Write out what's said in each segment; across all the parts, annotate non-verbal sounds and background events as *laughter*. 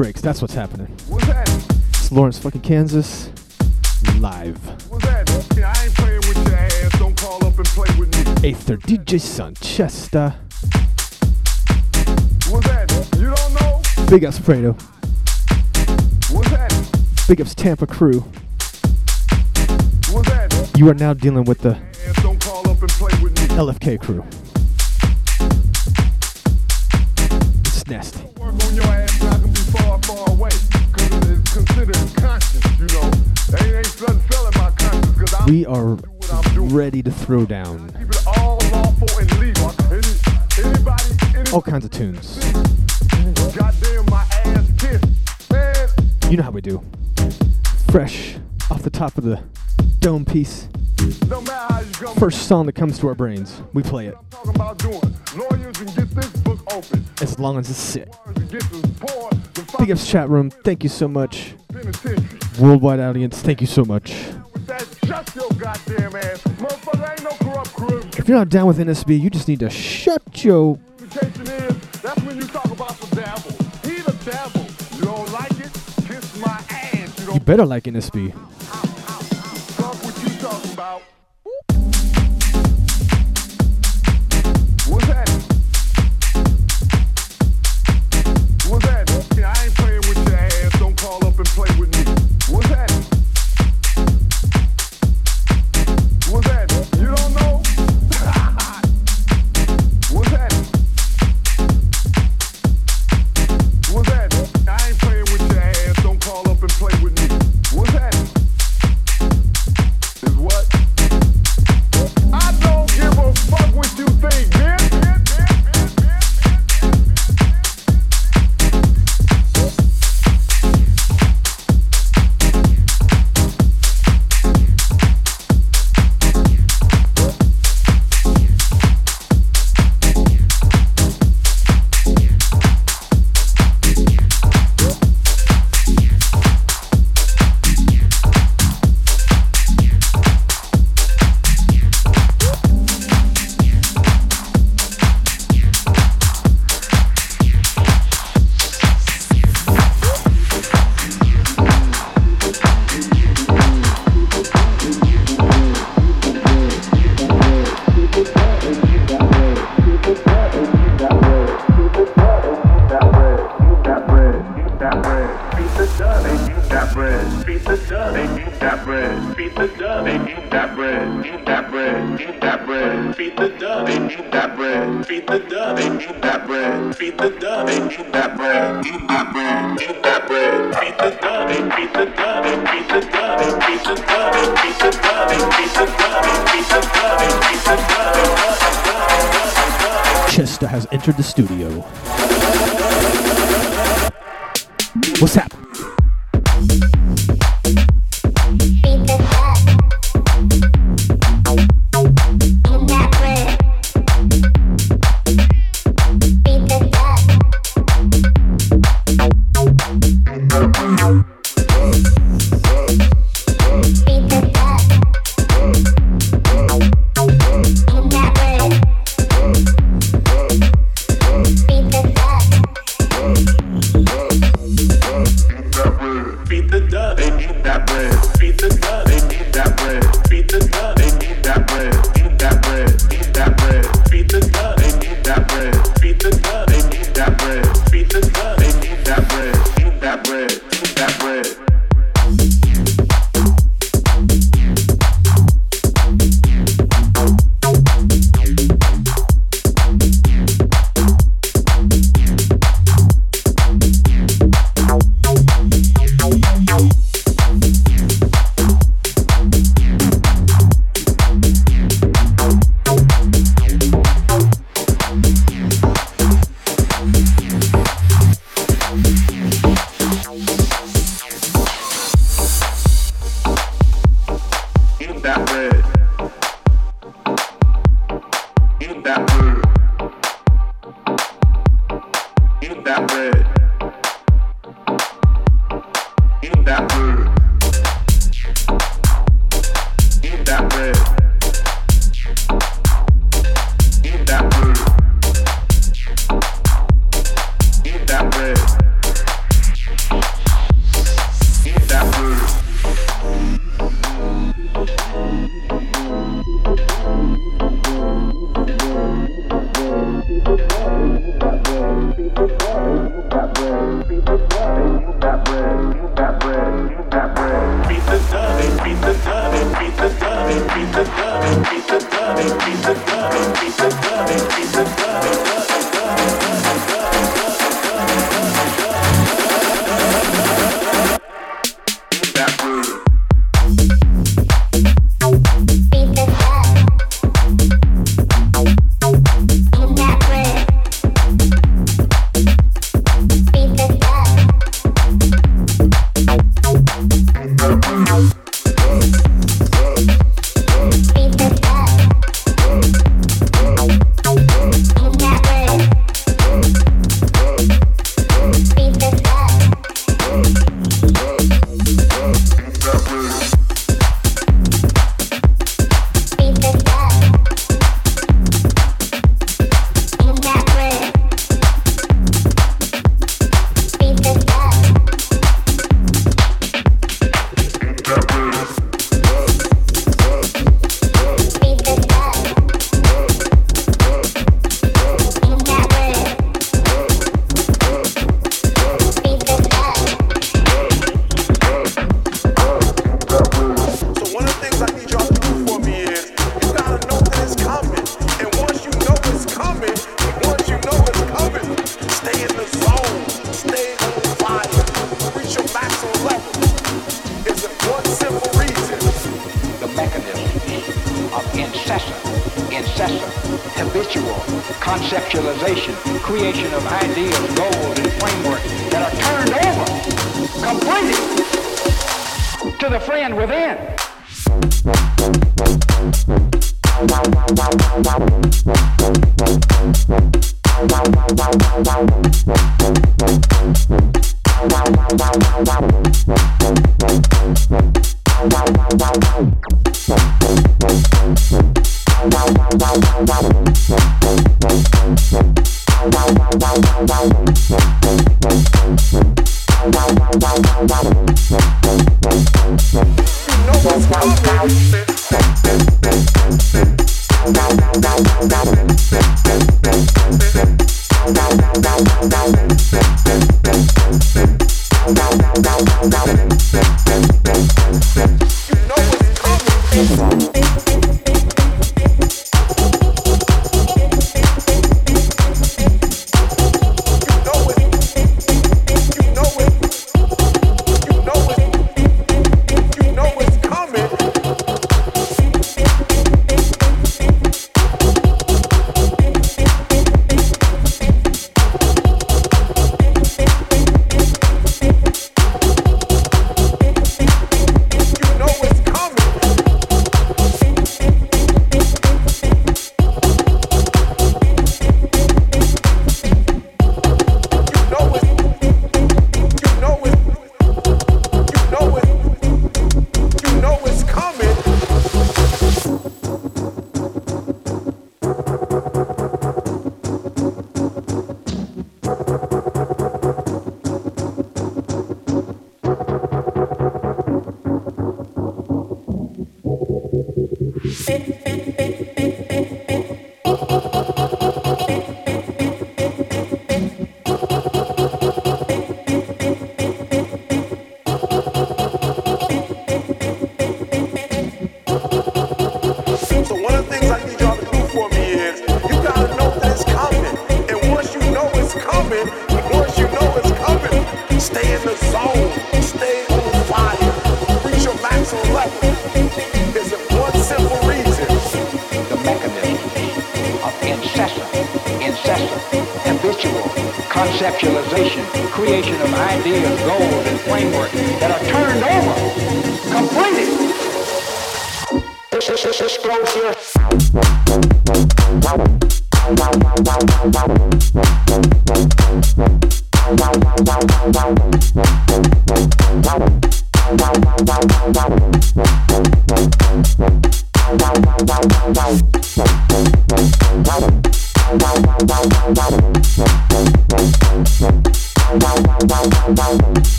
Breaks. That's what's happening. What's that? It's Lawrence fucking Kansas live. What's that? I ain't playing with your ass. Don't call up and play with me. Aether DJ Sanchesta. What's that? You don't know? Big ups Fredo. What's that? Big ups Tampa crew. What's that? You are now dealing with the Ass don't call up and play with. LFK crew. We are ready to throw down all kinds of tunes. You know how we do. Fresh off the top of the dome piece. First song that comes to our brains, we play it. As long as it's sick. Big ups chat room, thank you so much. Worldwide audience, thank you so much. Goddamn ass. Motherfucker, ain't no corrupt crew. If you're not down with NSB, you just need to shut your Reputation is, that's when you talk about the devil. He the devil. You don't like it? Kiss my ass. You You better like NSB.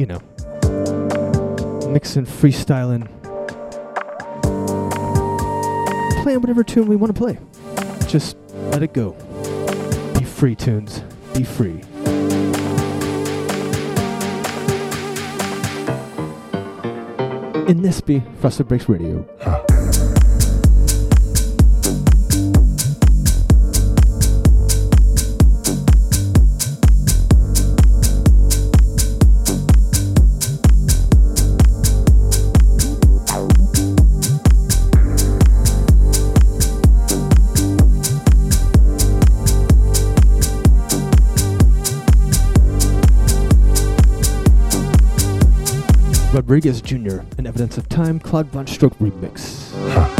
You know. Mixing, freestyling, playing whatever tune we want to play. Just let it go. Be free, tunes. Be free. In this be Frosted Breaks Radio. Rodriguez Jr., an Evidence of Time, Claude VonStroke remix.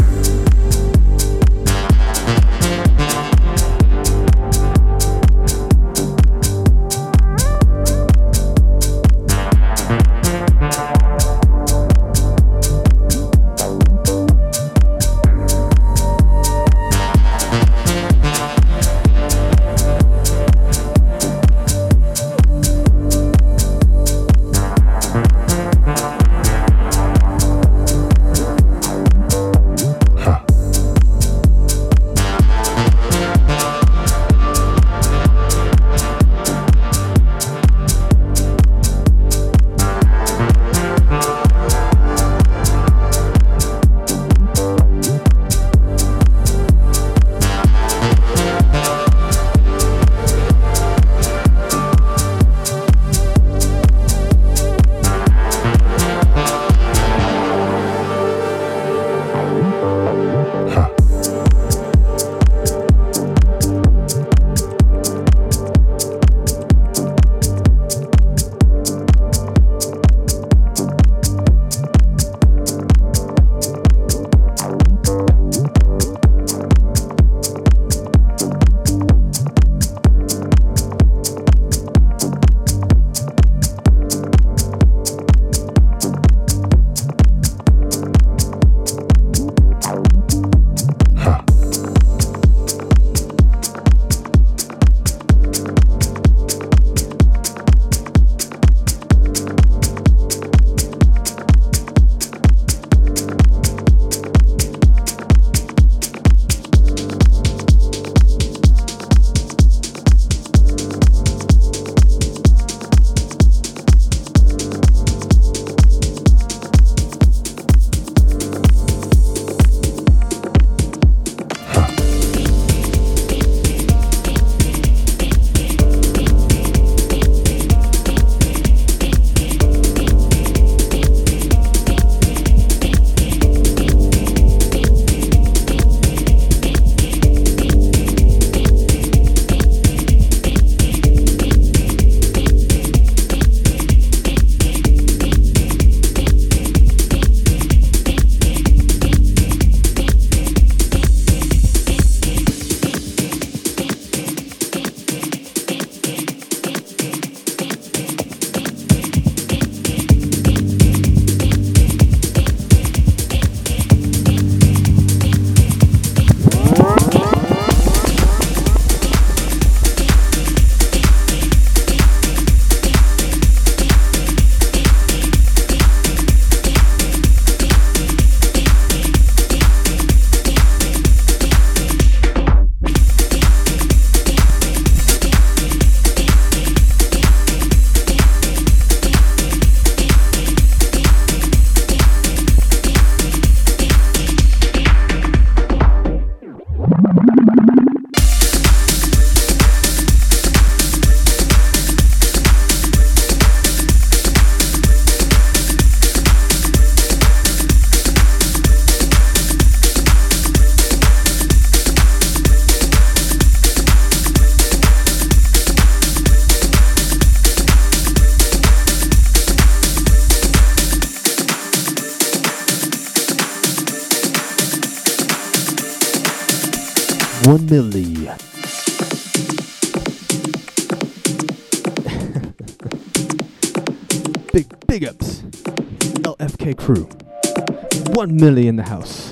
One milli in the house.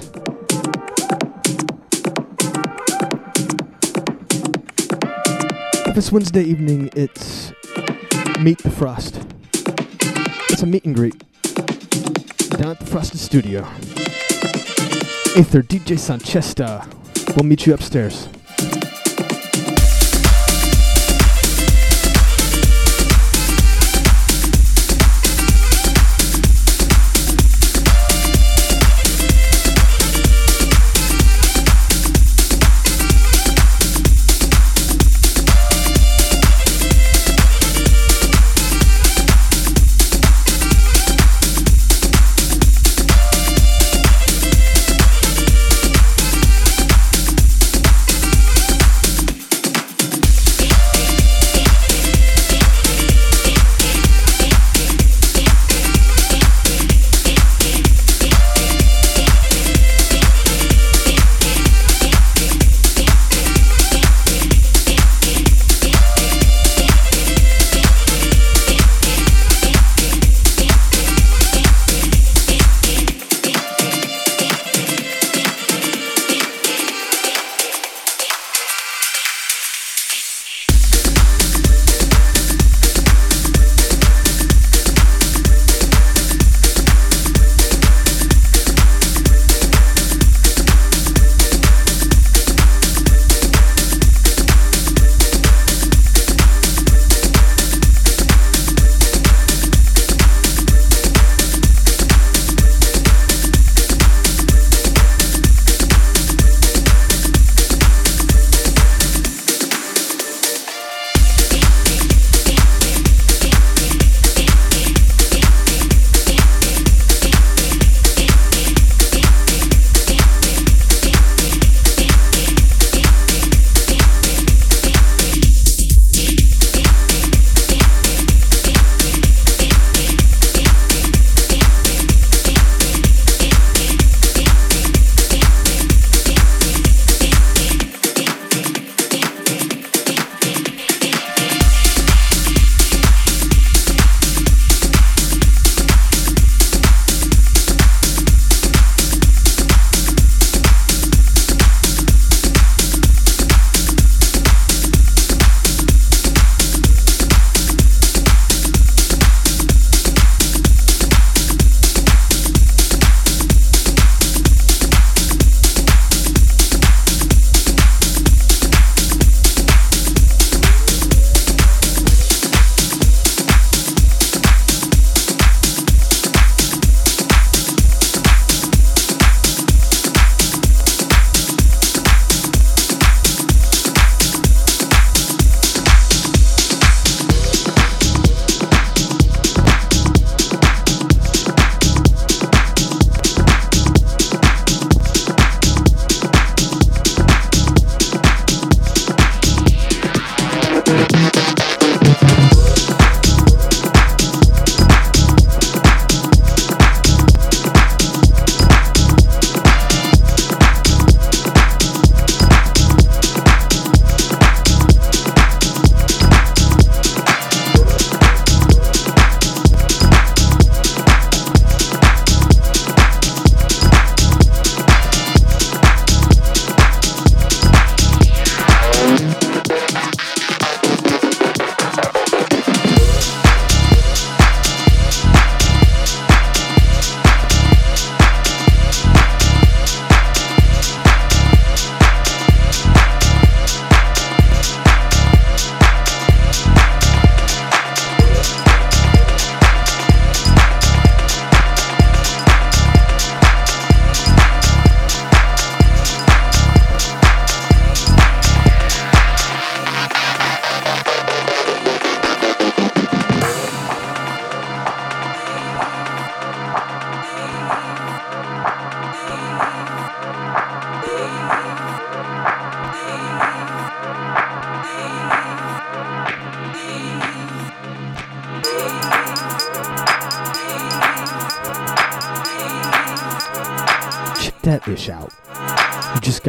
This Wednesday evening, it's Meet the Frost. It's a meet and greet down at the Frosted Studio. Aether DJ Sanchesta will meet you upstairs.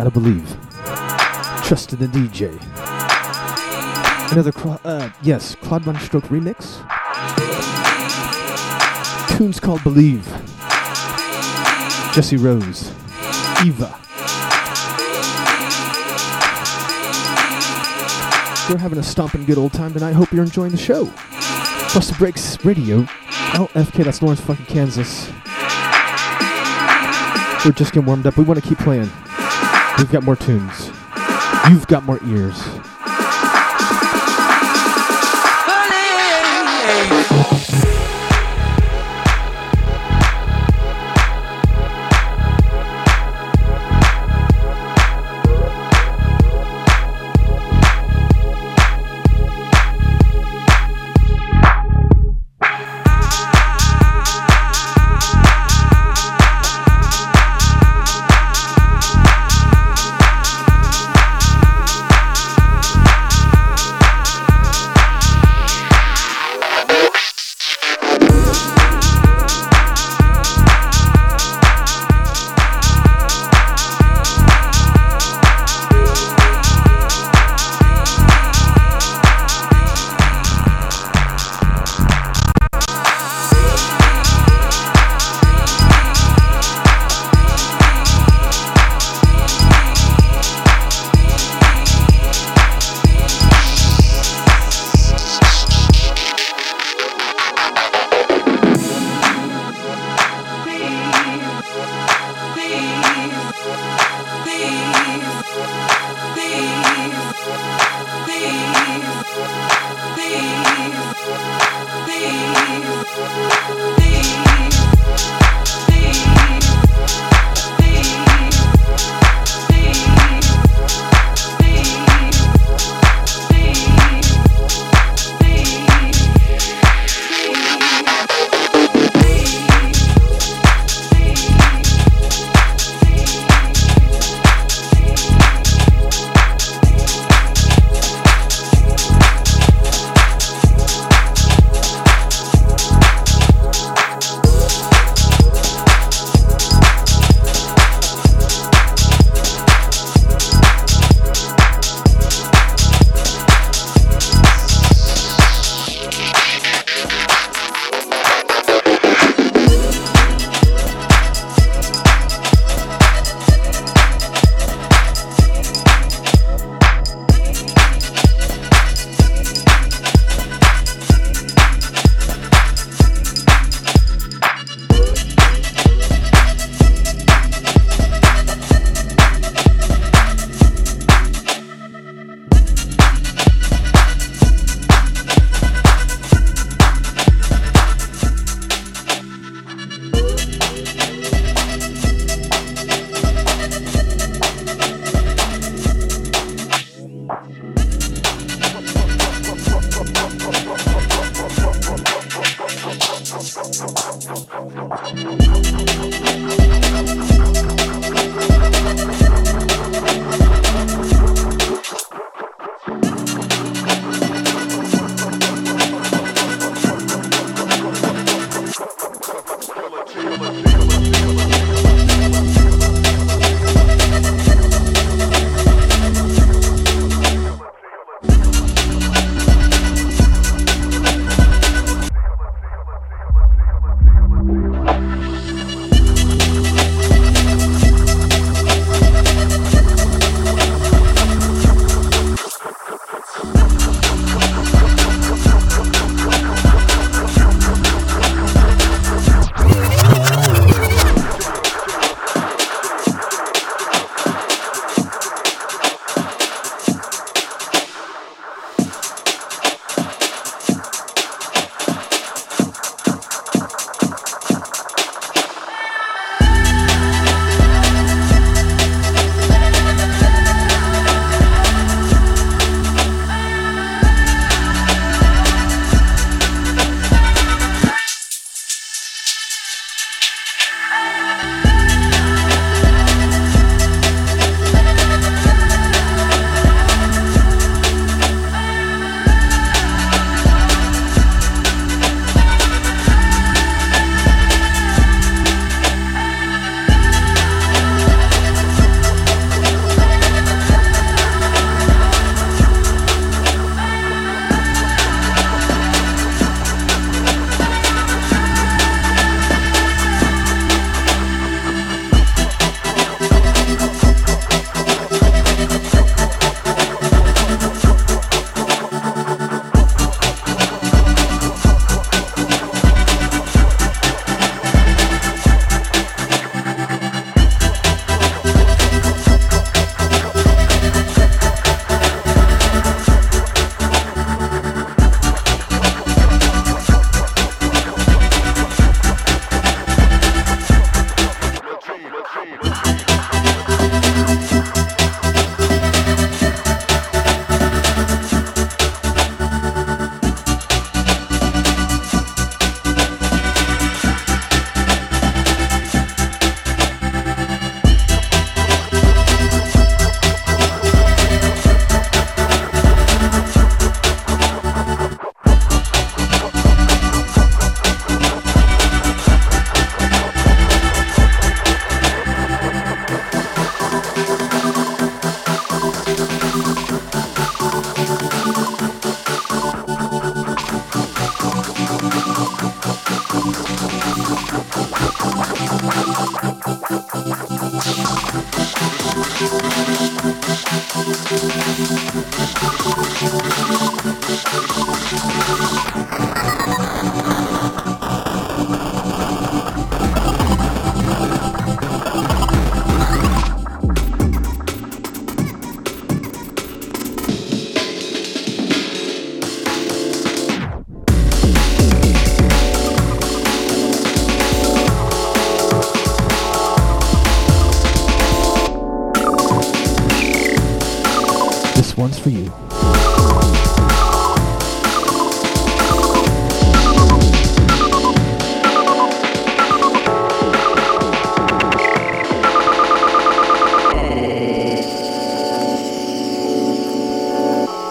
Gotta believe. Trust in the DJ. Another, uh, yes, Claude VonStroke remix. Tune's called Believe. Jesse Rose, Eva. We're having a stomping good old time tonight. Hope you're enjoying the show. Frosted Breaks Radio, LFK, that's Lawrence, fucking Kansas. We're just getting warmed up. We want to keep playing. We've got more tunes. You've got more ears.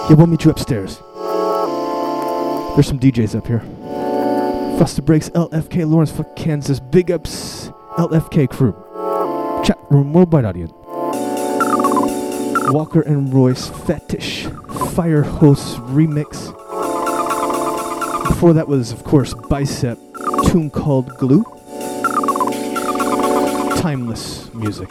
We'll meet you upstairs. There's some DJs up here. Frosted Breaks, LFK, Lawrenceville, Kansas. Big ups, LFK crew. Chat room worldwide audience. Walker and Royce Fetish Fire Host Remix. Before that was, of course, Bicep, tune called Glue. Timeless music.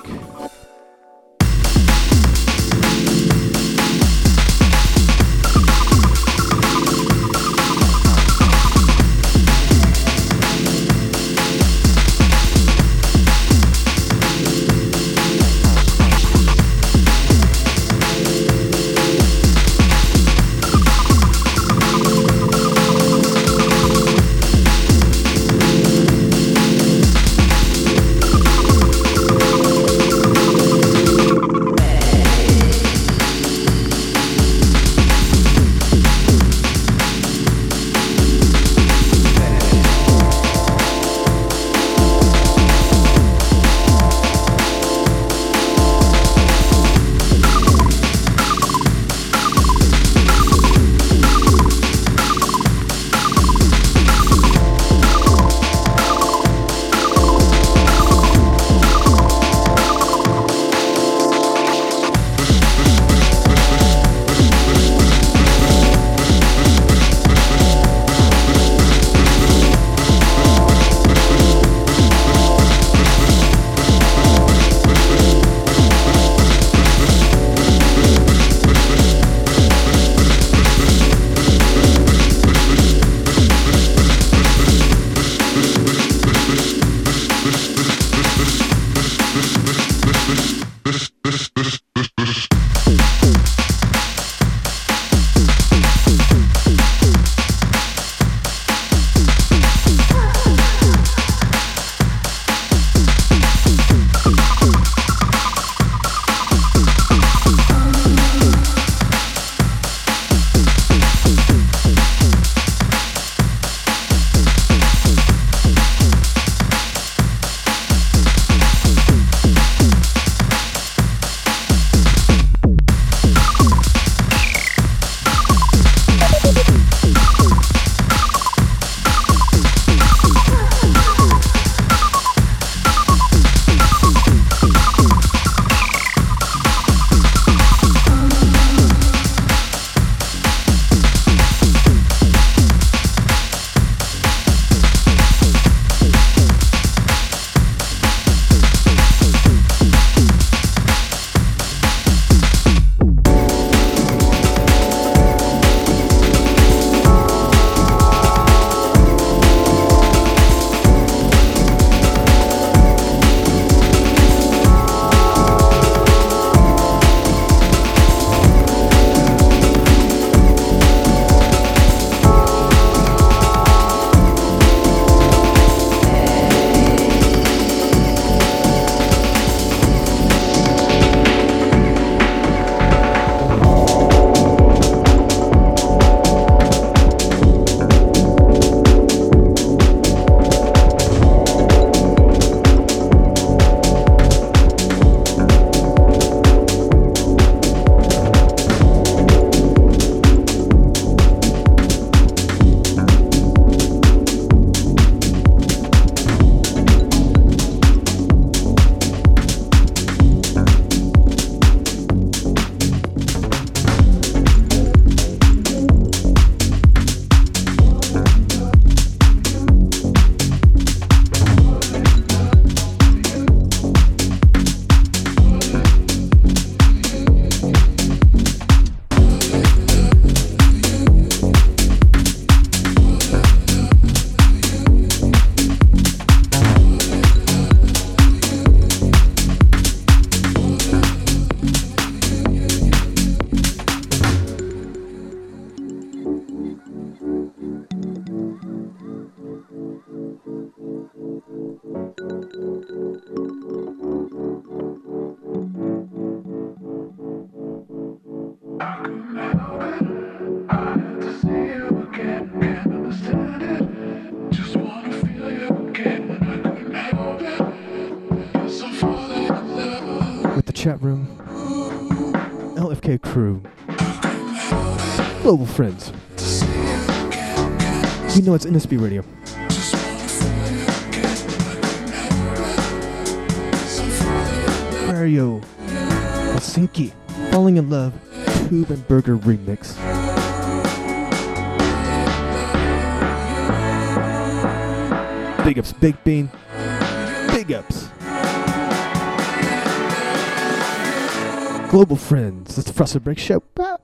LFK crew. Global friends. You know it's NSB Radio. Mario. Helsinki. Falling in Love. Tube and Berger Remix. Big ups, Big Bean. Big ups. Global Friends. It's the Frosted Break Show. Bye.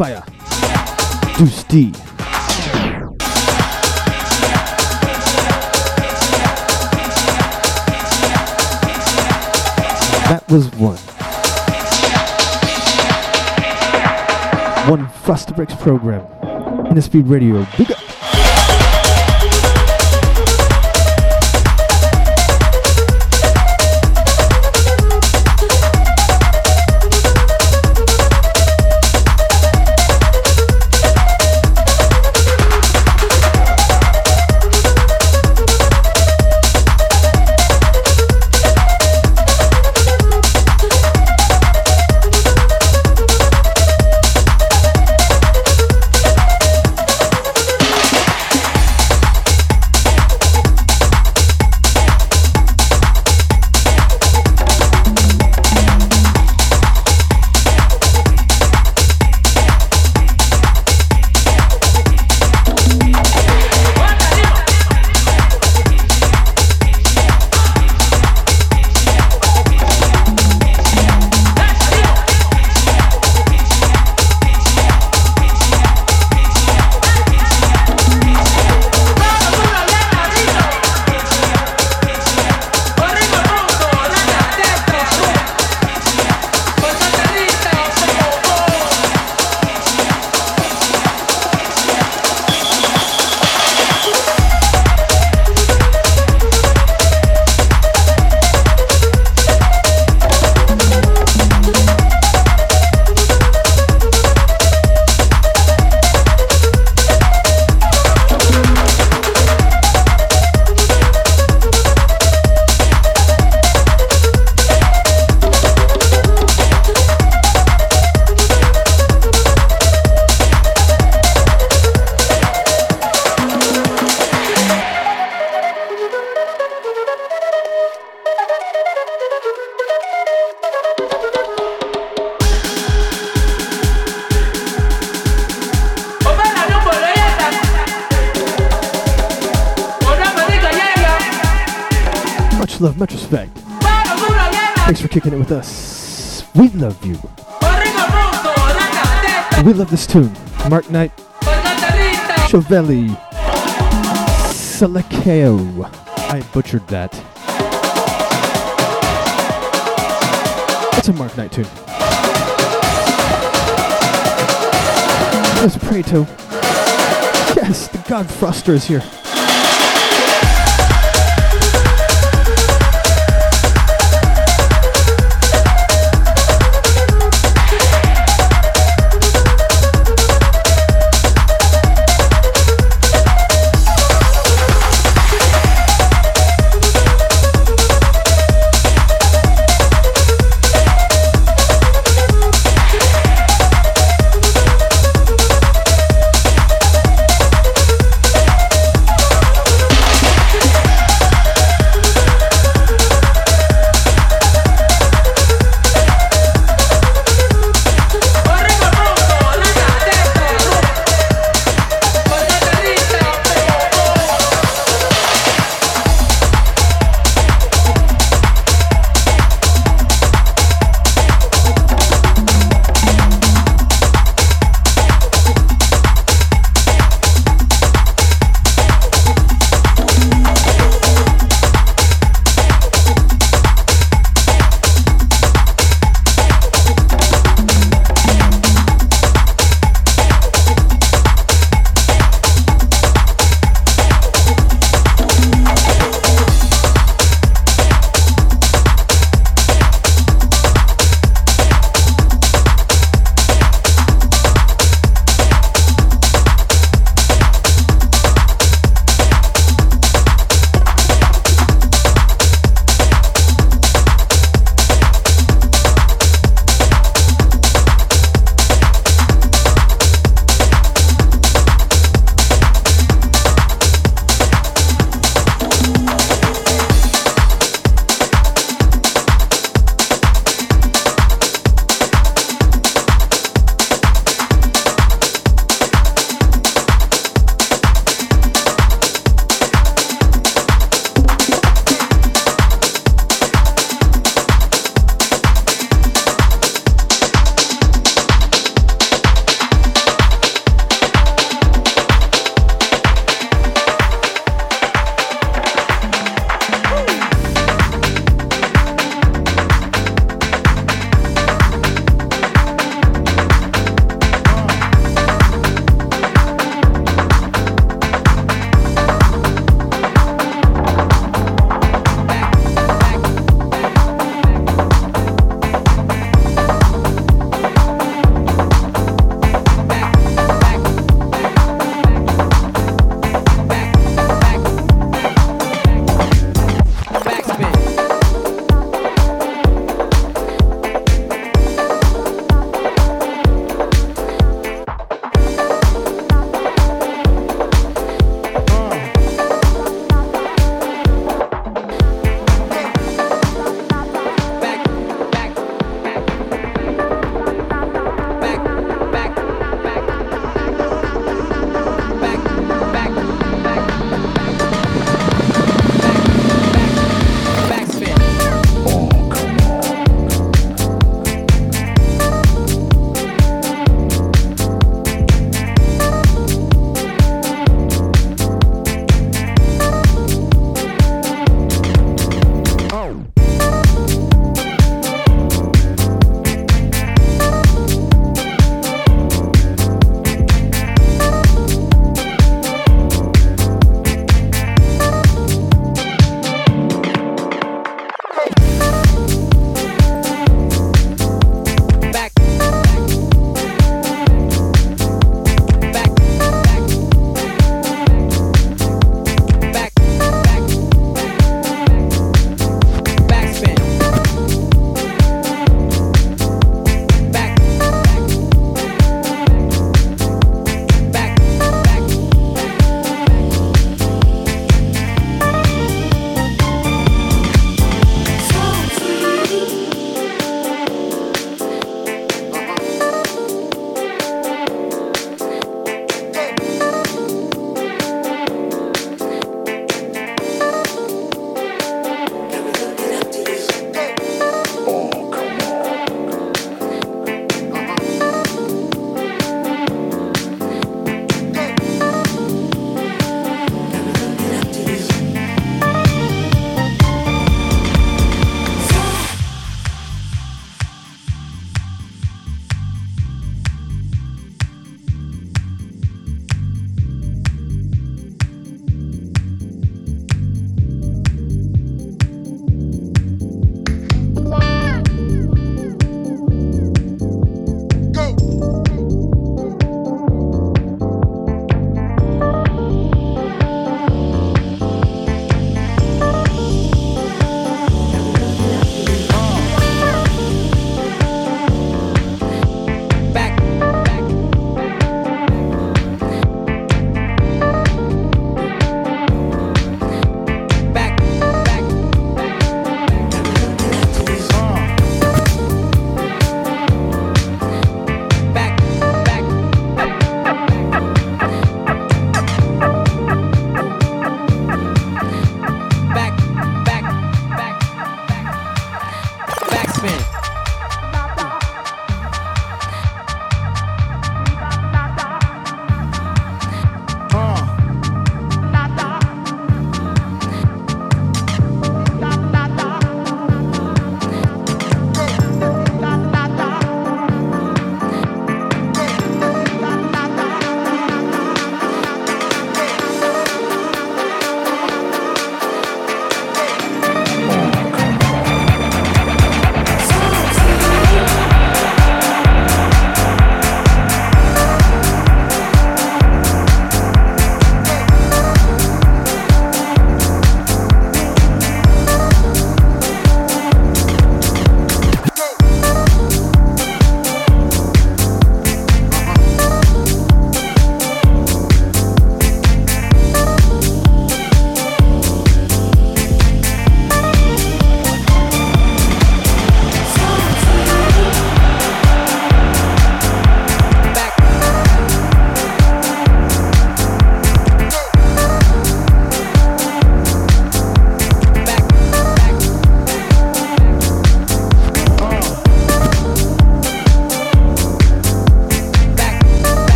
Fire. Deuce D. That was one. One Frosted Breaks program. Innerspeed Radio. Big up. Chovelli, Selekeo. I butchered that. It's a Mark Knight tune. There's Prato. Yes, the God Froster is here.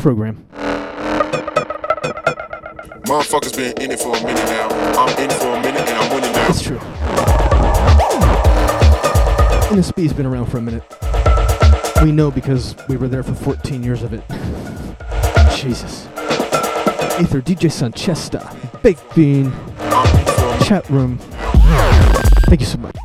Program. Motherfuckers been in it for a minute now. I'm in for a minute and I'm winning now. It's true. Minus B's been around for a minute. We know because we were there for 14 years of it. *laughs* Jesus. Ether, DJ Sanchesta, Big Bean, chat room. Thank you so much.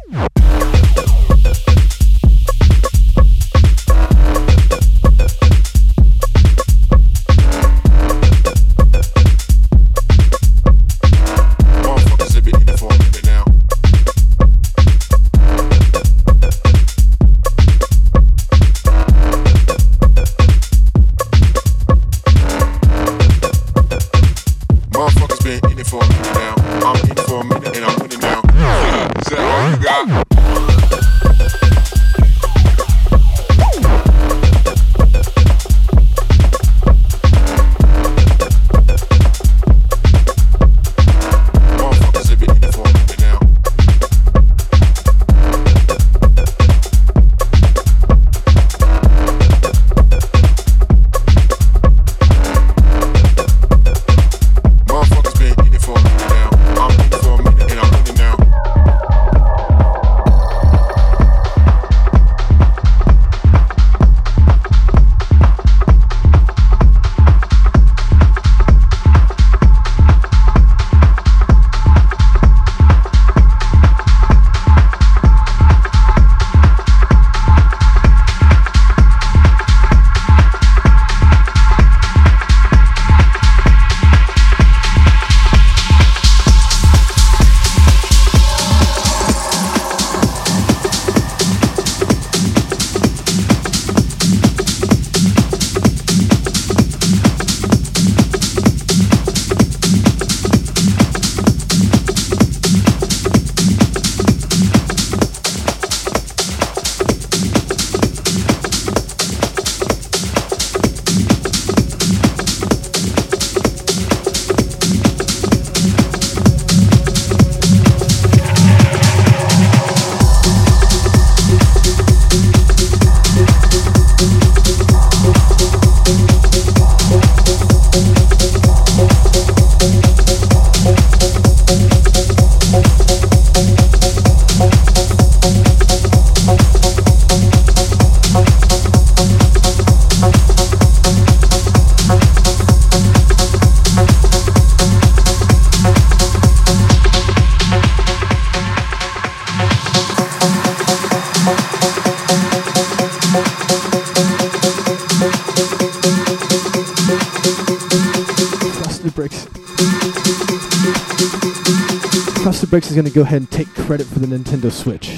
Is going to go ahead and take credit for the Nintendo Switch. *laughs*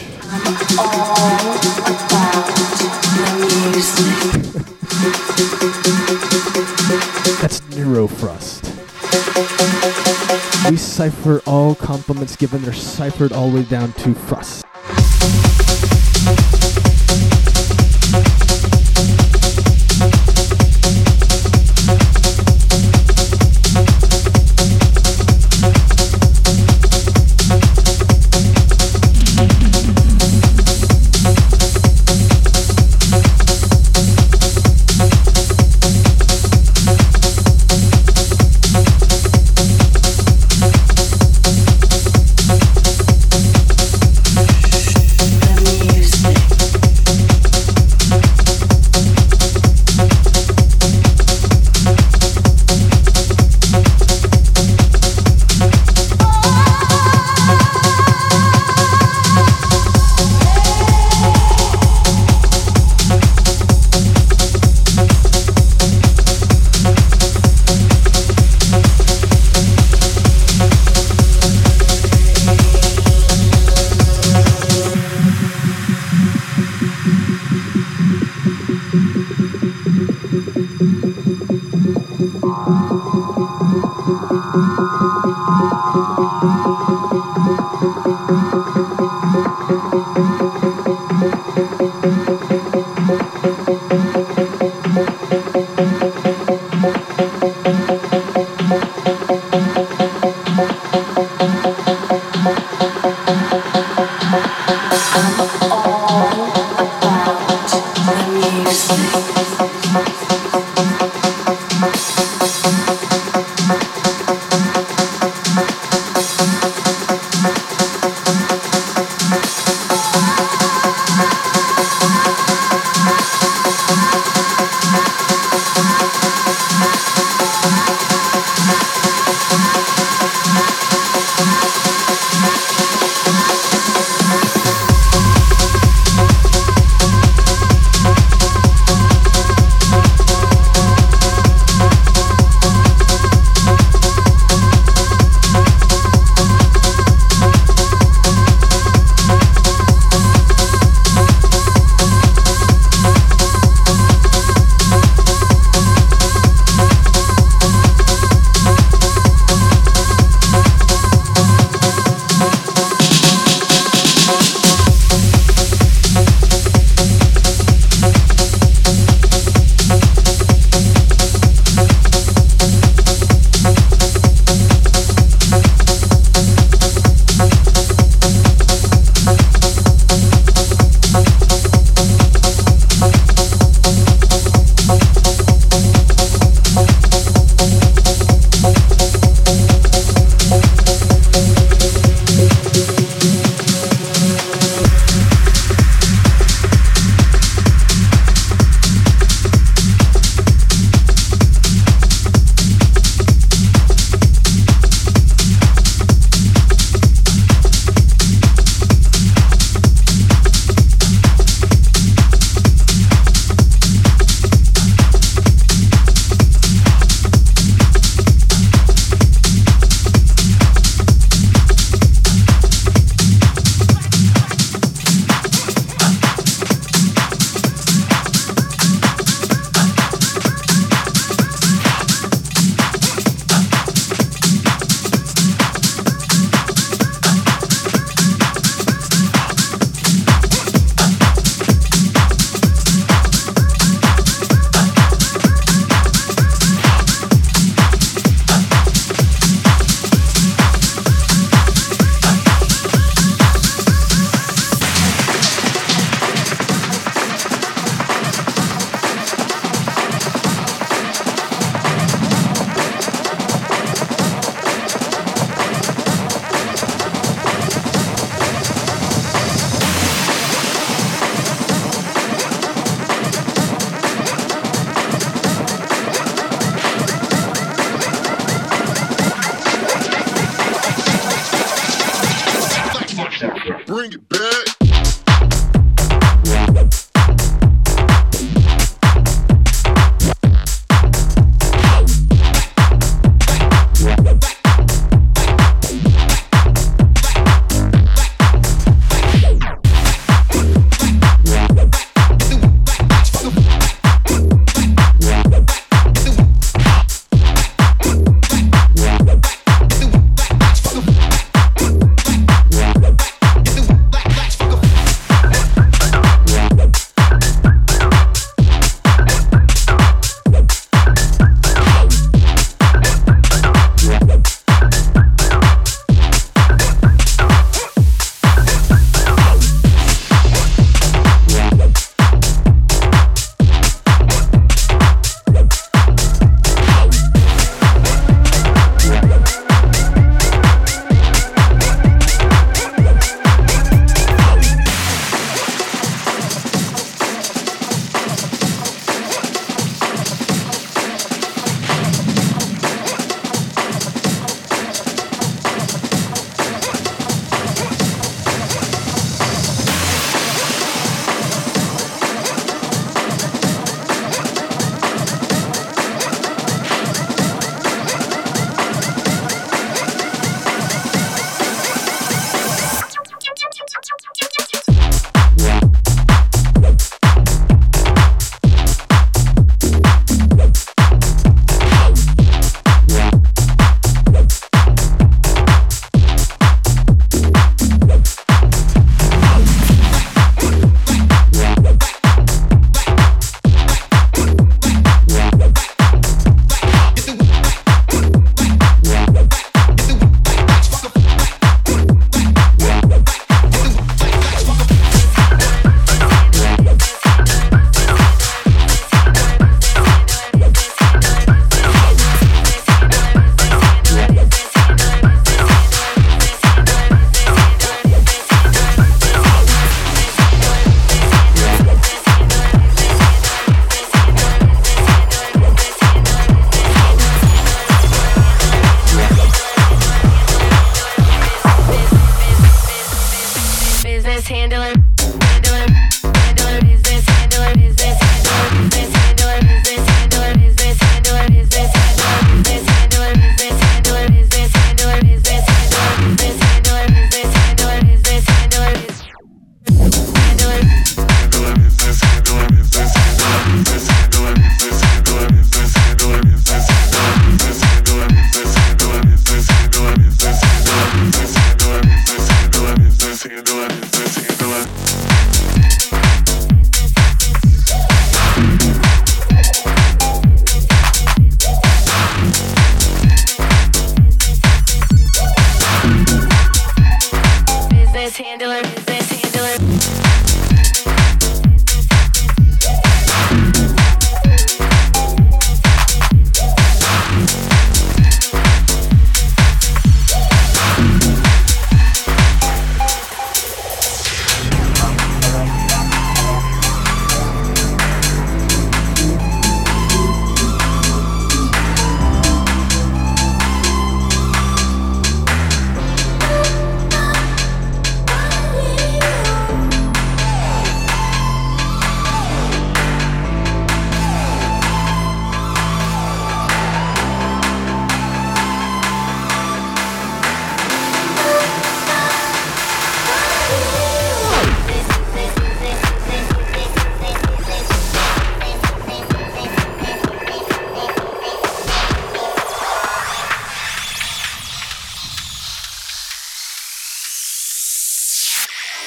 That's Neurofrust. We cipher all compliments given. They're ciphered all the way down to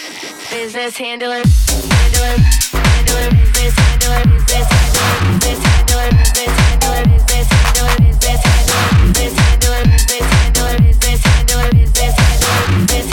Business handling, handler, handling, business handling, business handling, business handling, business handling, business handling, business handling, business handling, business handling, business handling, business handling,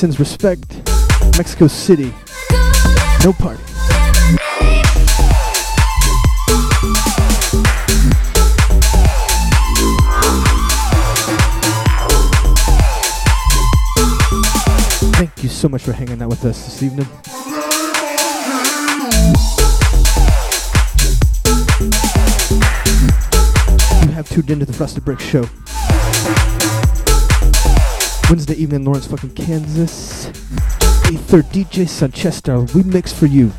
Citizens Respect, Mexico City. No party. Thank you so much for hanging out with us this evening. You have tuned into the Frosted Breaks Show. Wednesday evening, Lawrence, fucking Kansas. 8th DJ Sanchester, we mix for you.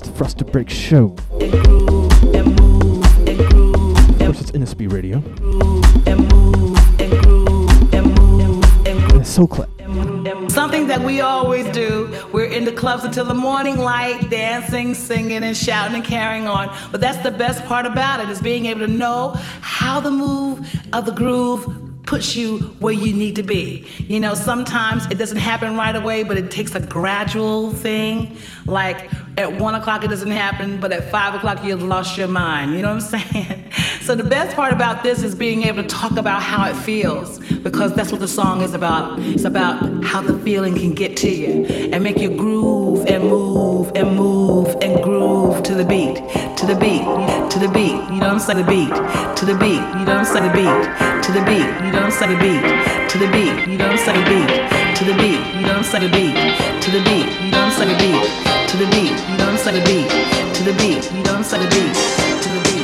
The Frosted Break Show. Of course, it's NSB Radio. Soul Clap. Something that we always do. We're in the clubs until the morning light, dancing, singing, and shouting and carrying on. But that's the best part about it is being able to know how the move of the groove puts you where you need to be. You know, sometimes it doesn't happen right away, but it takes a gradual thing. Like at one o'clock it doesn't happen, but at five o'clock you've lost your mind. You know what I'm saying? *laughs* So the best part about this is being able to talk about how it feels, because that's what the song is about. It's about how the feeling can get to you and make you groove and move and move and groove to the beat, to the beat, to the beat. You know what I'm saying? The beat, to the beat. You know what I'm saying? The beat, to the beat. You know what I'm saying? The beat, to the beat. You what I'm beat, to the beat. You saying? The beat, to the beat. You saying? The beat, to the beat. You saying? The beat, to the beat. You know what I'm saying? The beat.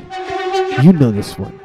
You know this one.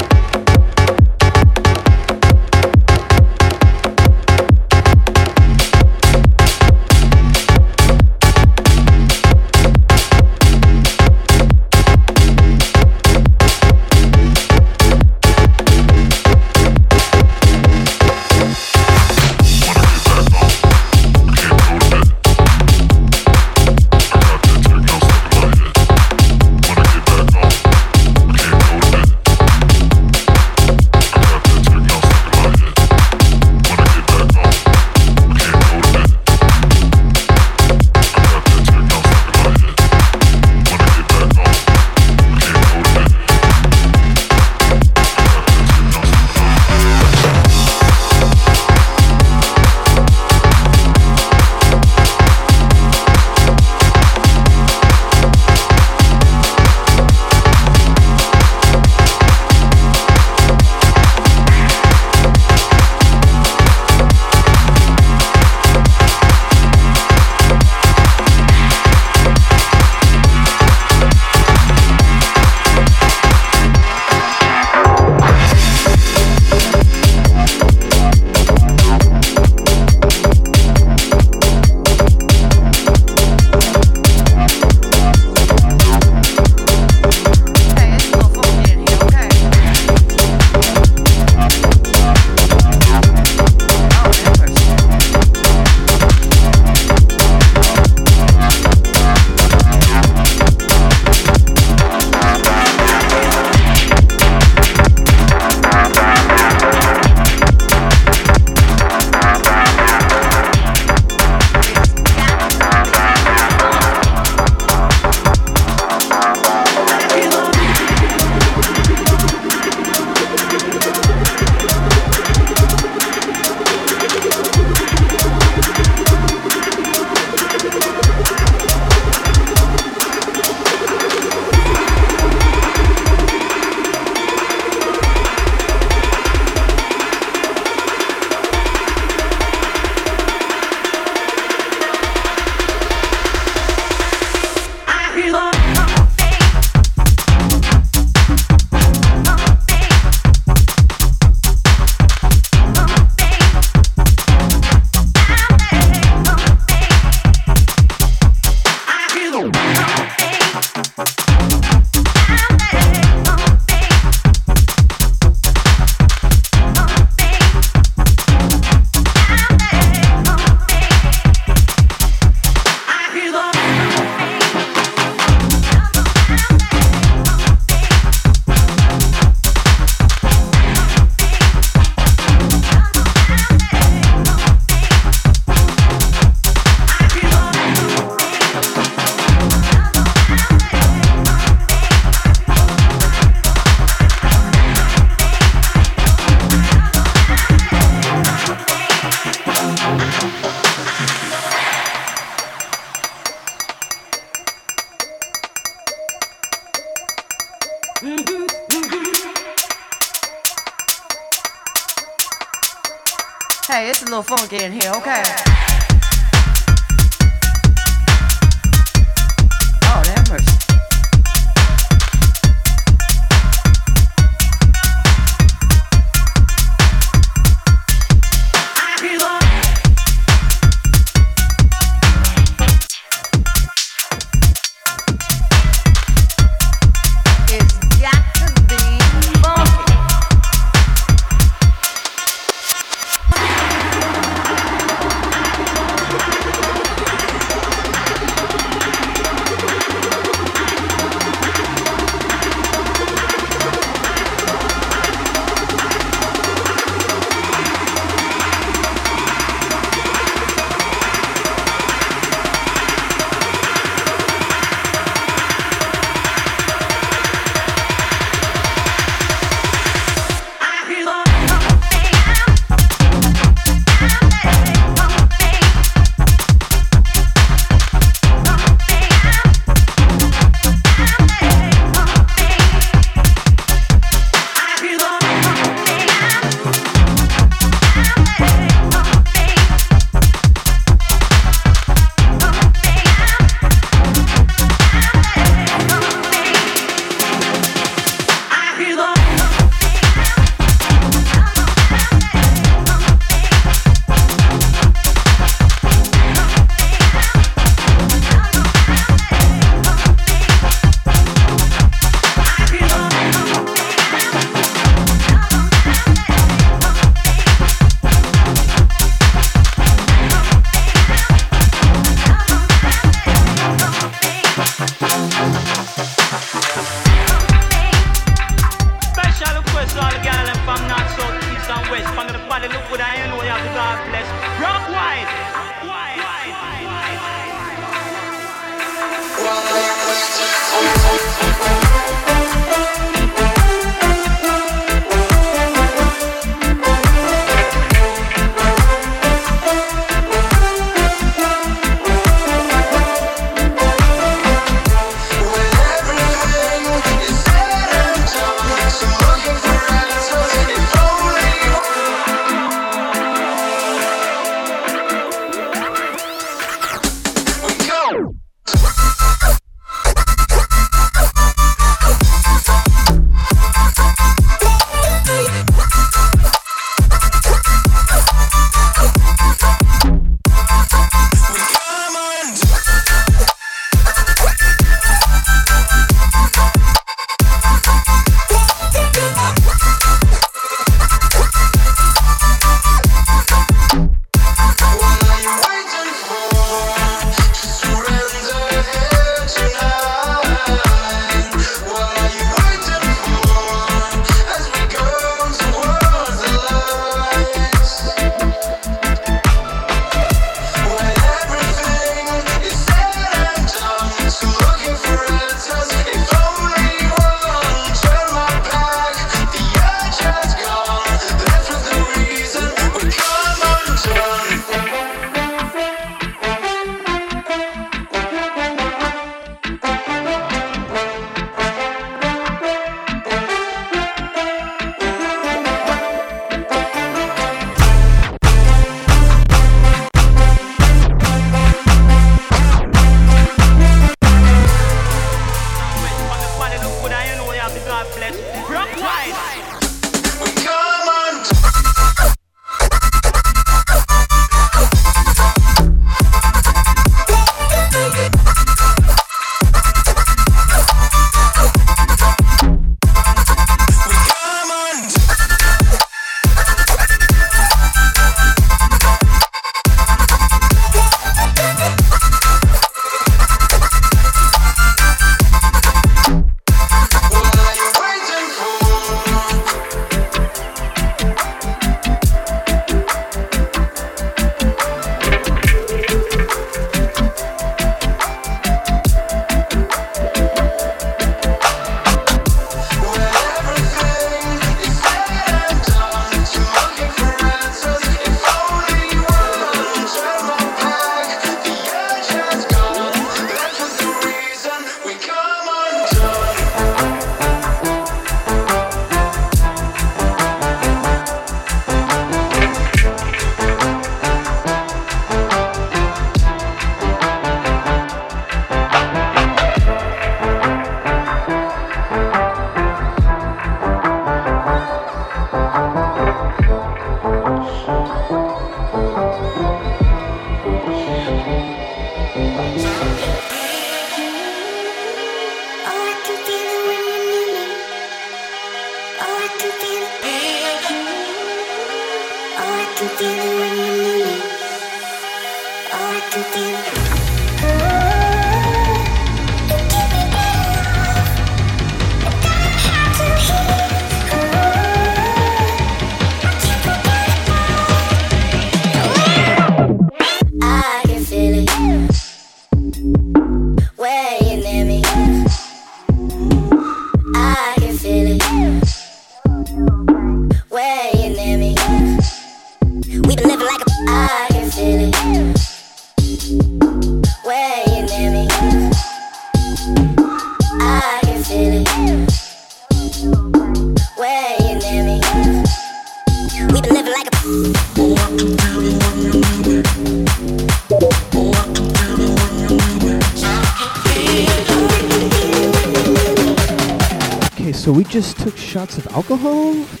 alcohol?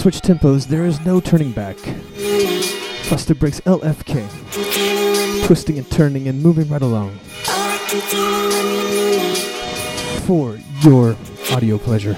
Switch tempos, there is no turning back. Buster breaks LFK, twisting and turning and moving right along. For your audio pleasure.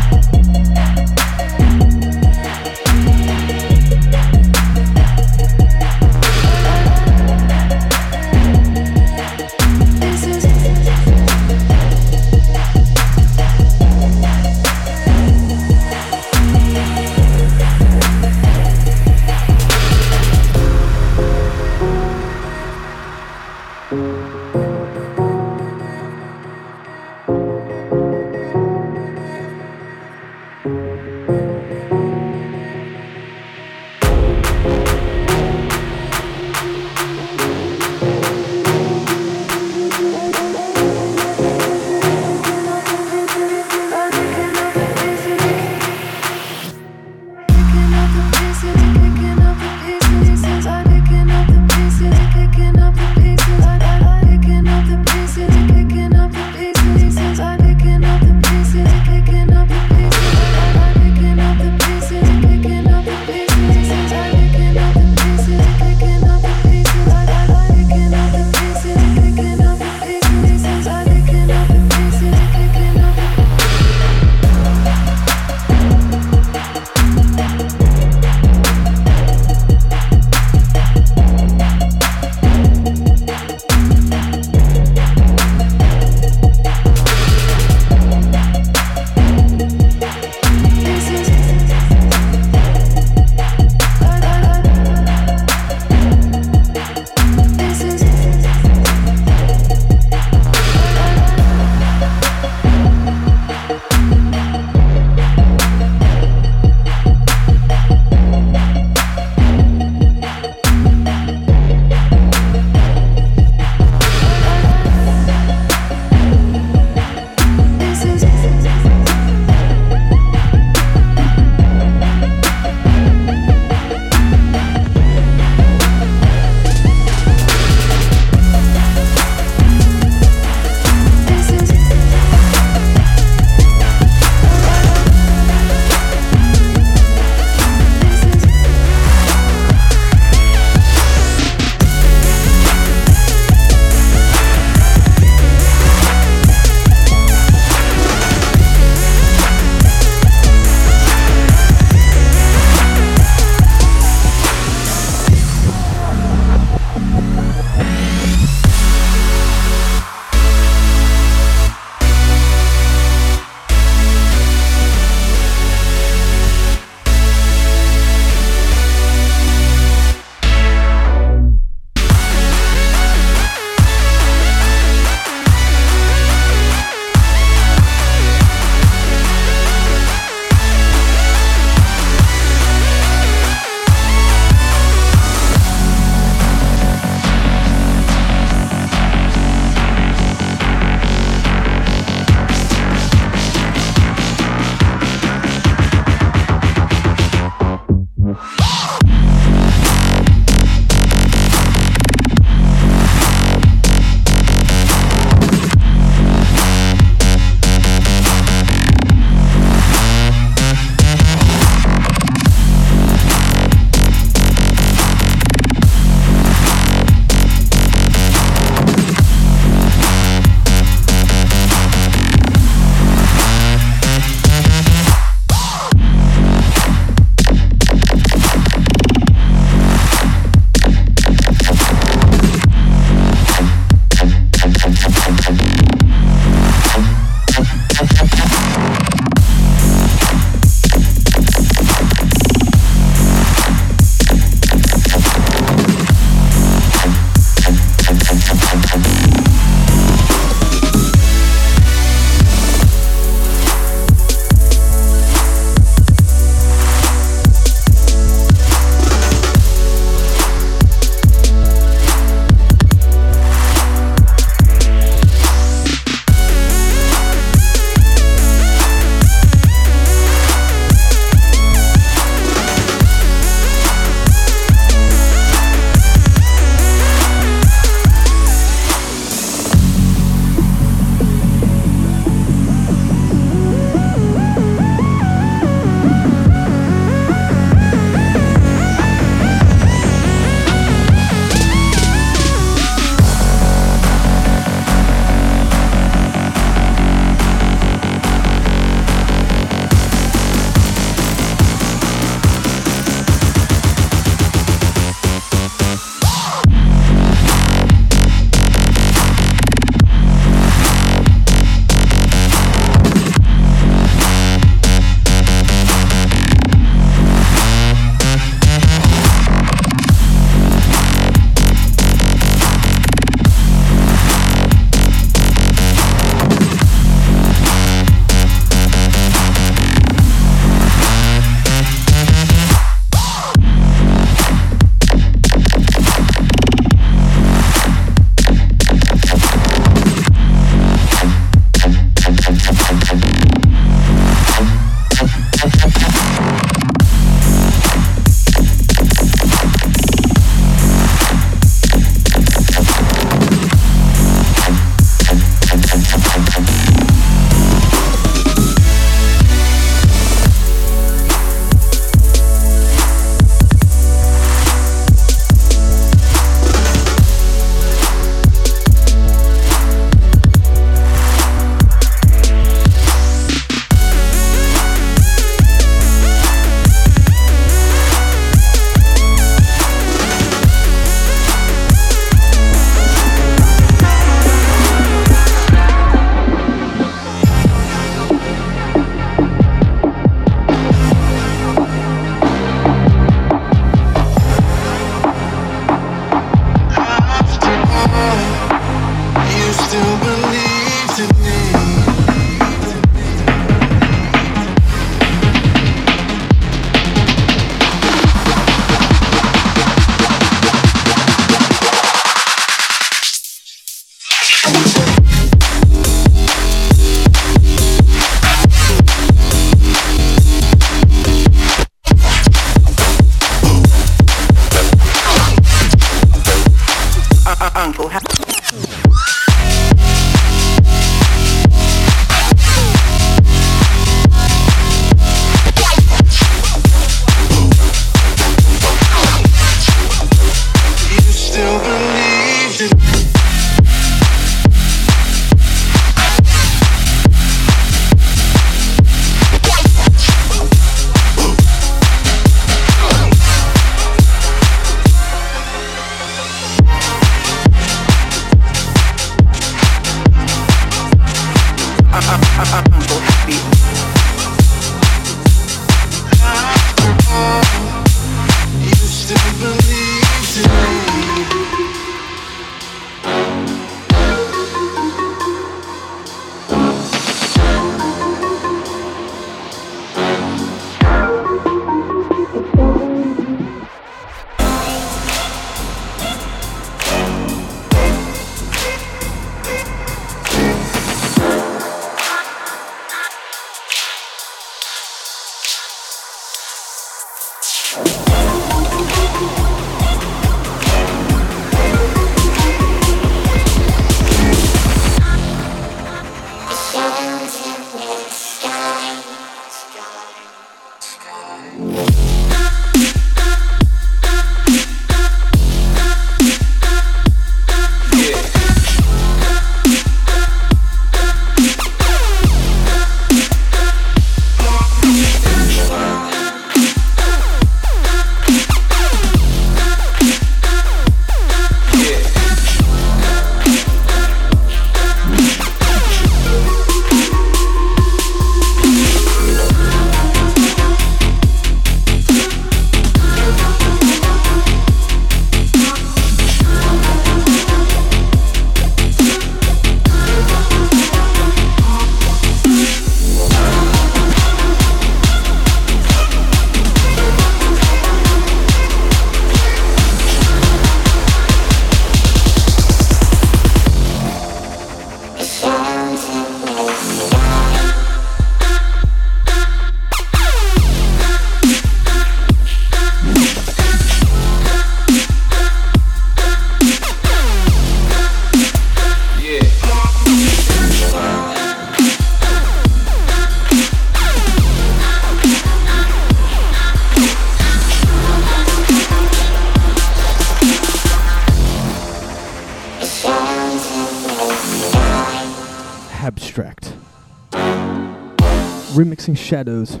Shadows.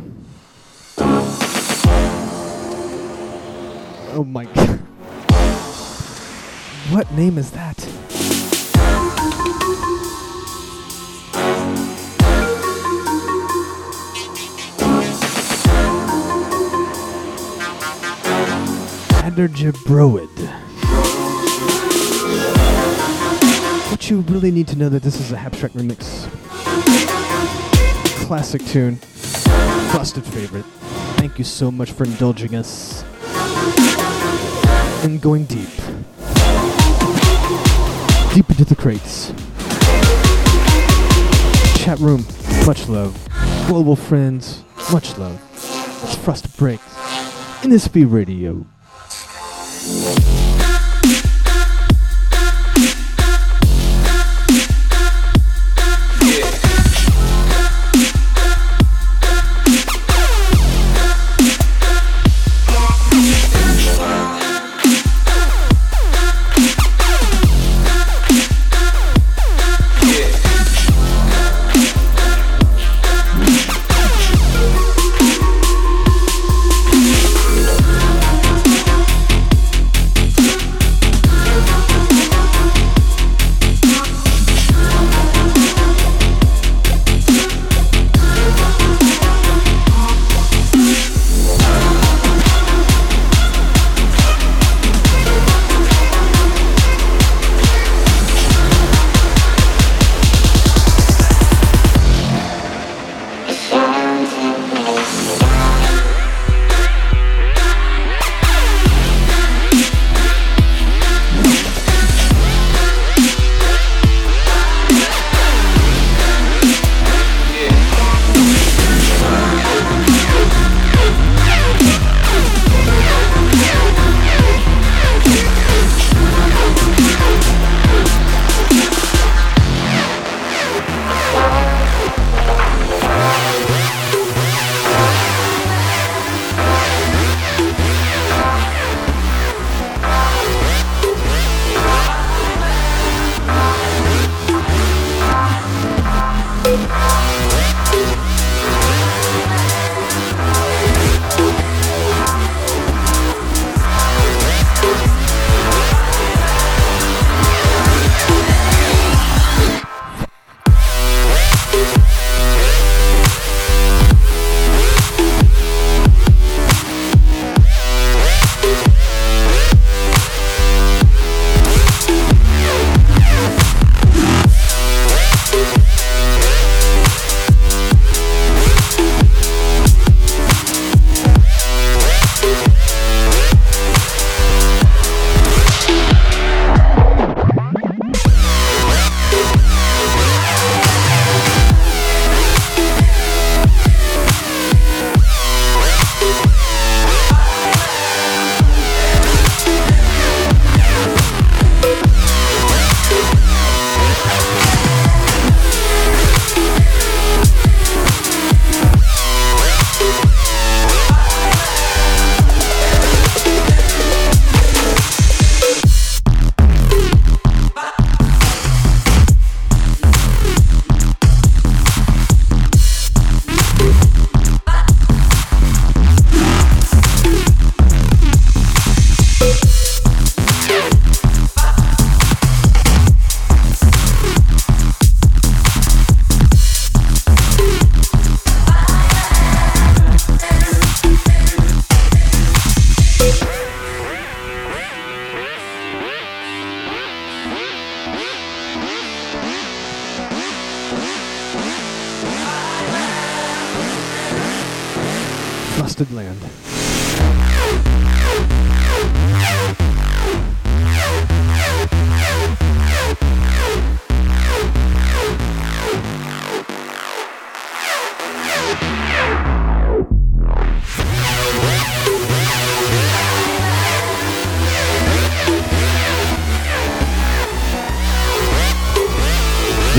Oh my god. *laughs* What name is that? Adderja Broid. What you really need to know that this is a abstract remix. Classic tune. Favorite. Thank you so much for indulging us. And going deep. Deep into the crates. Chat room, much love. Global friends, much love. It's Frosted Breaks. NSB Radio.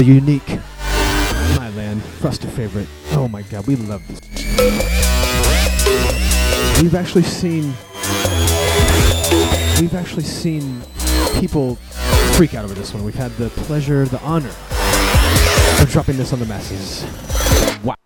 Unique My Land, Fruster favorite. Oh my god, we love this. We've actually seen we've actually seen people freak out over this one. We've had the pleasure, the honor of dropping this on the masses. Wow.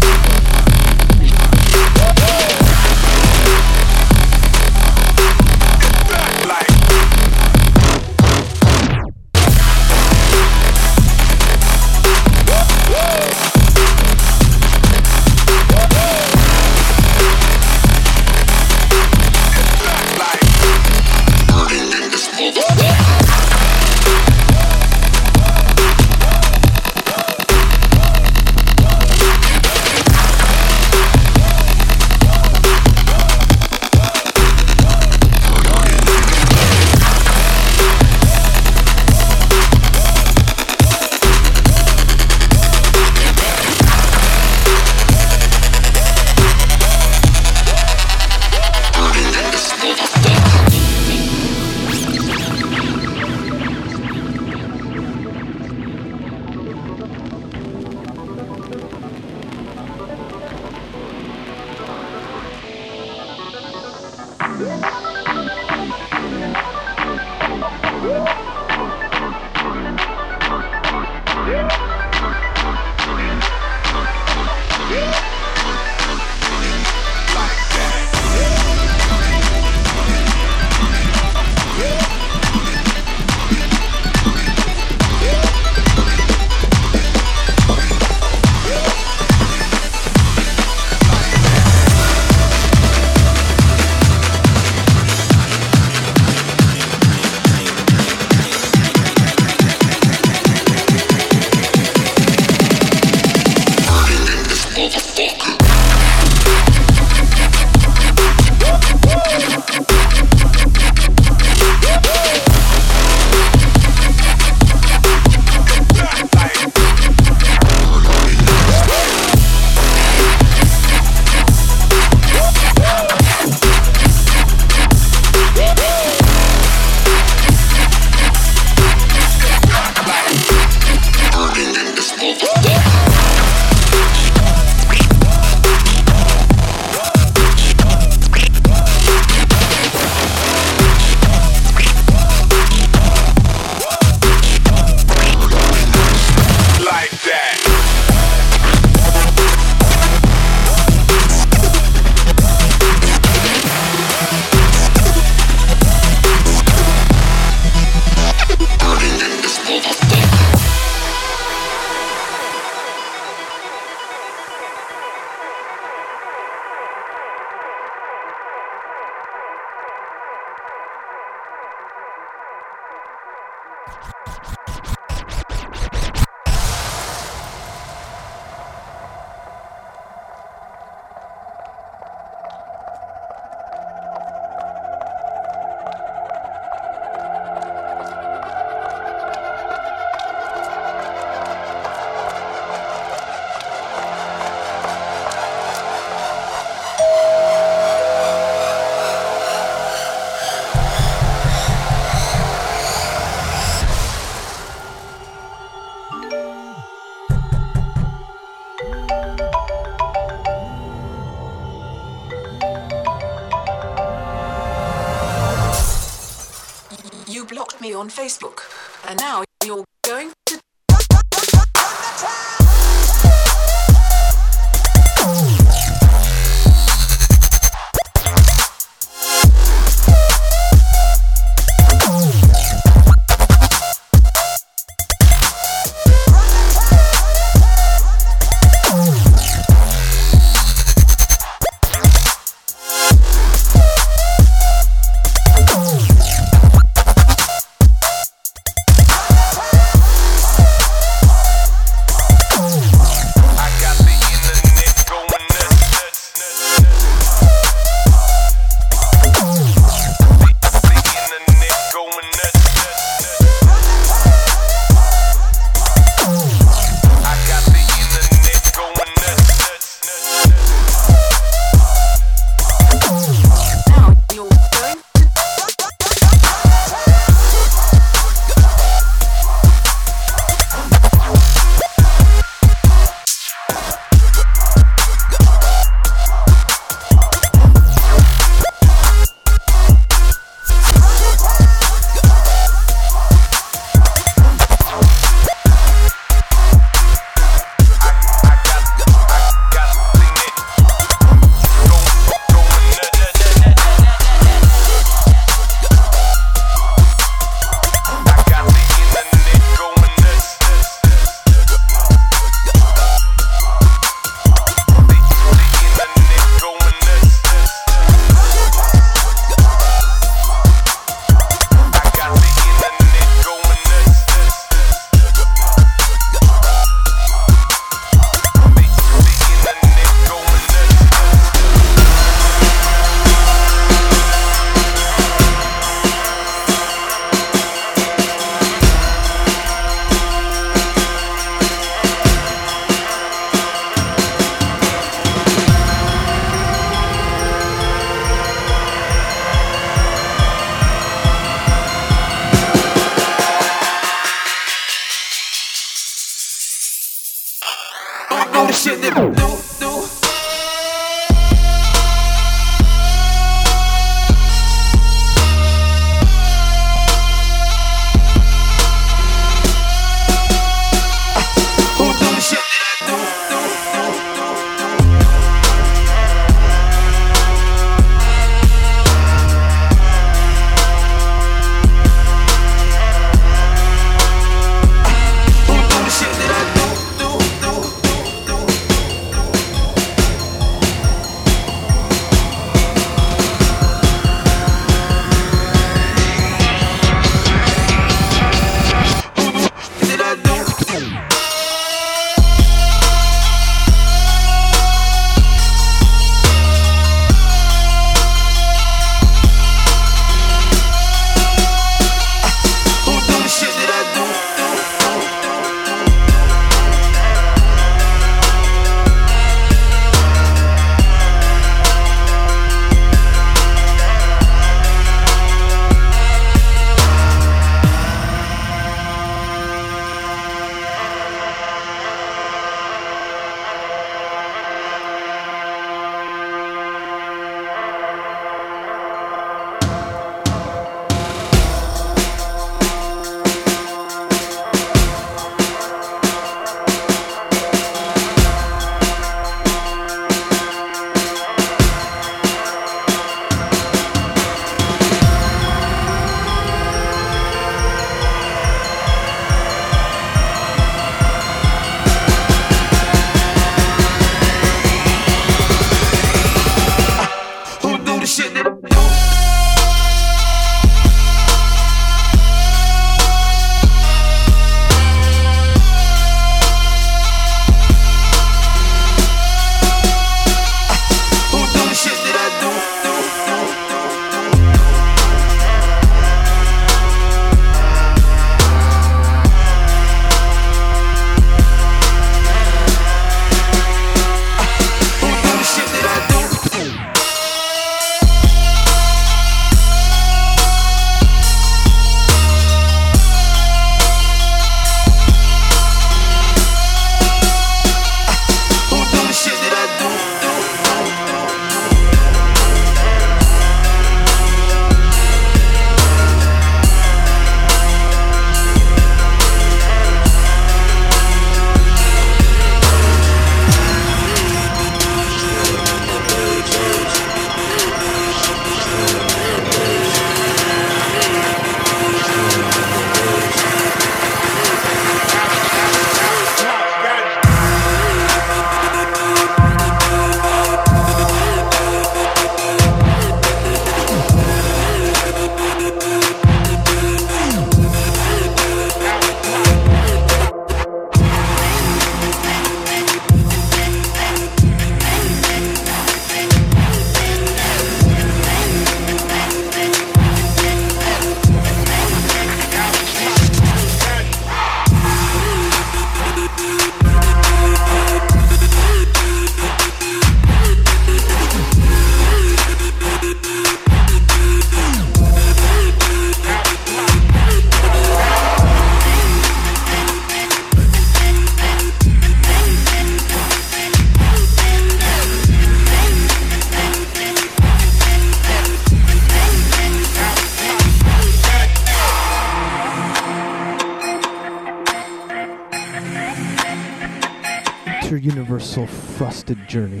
Frosted journey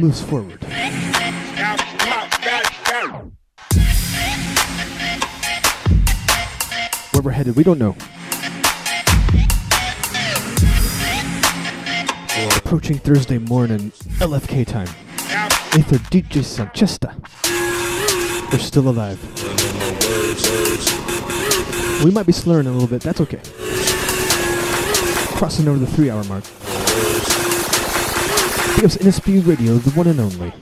moves forward. Where we're headed, we don't know. We're Approaching Thursday morning, LFK time. Aether DJ Sanchesta. We're still alive. We might be slurring a little bit, that's okay. Crossing over the three hour mark. Ups NSP Radio, the one and only.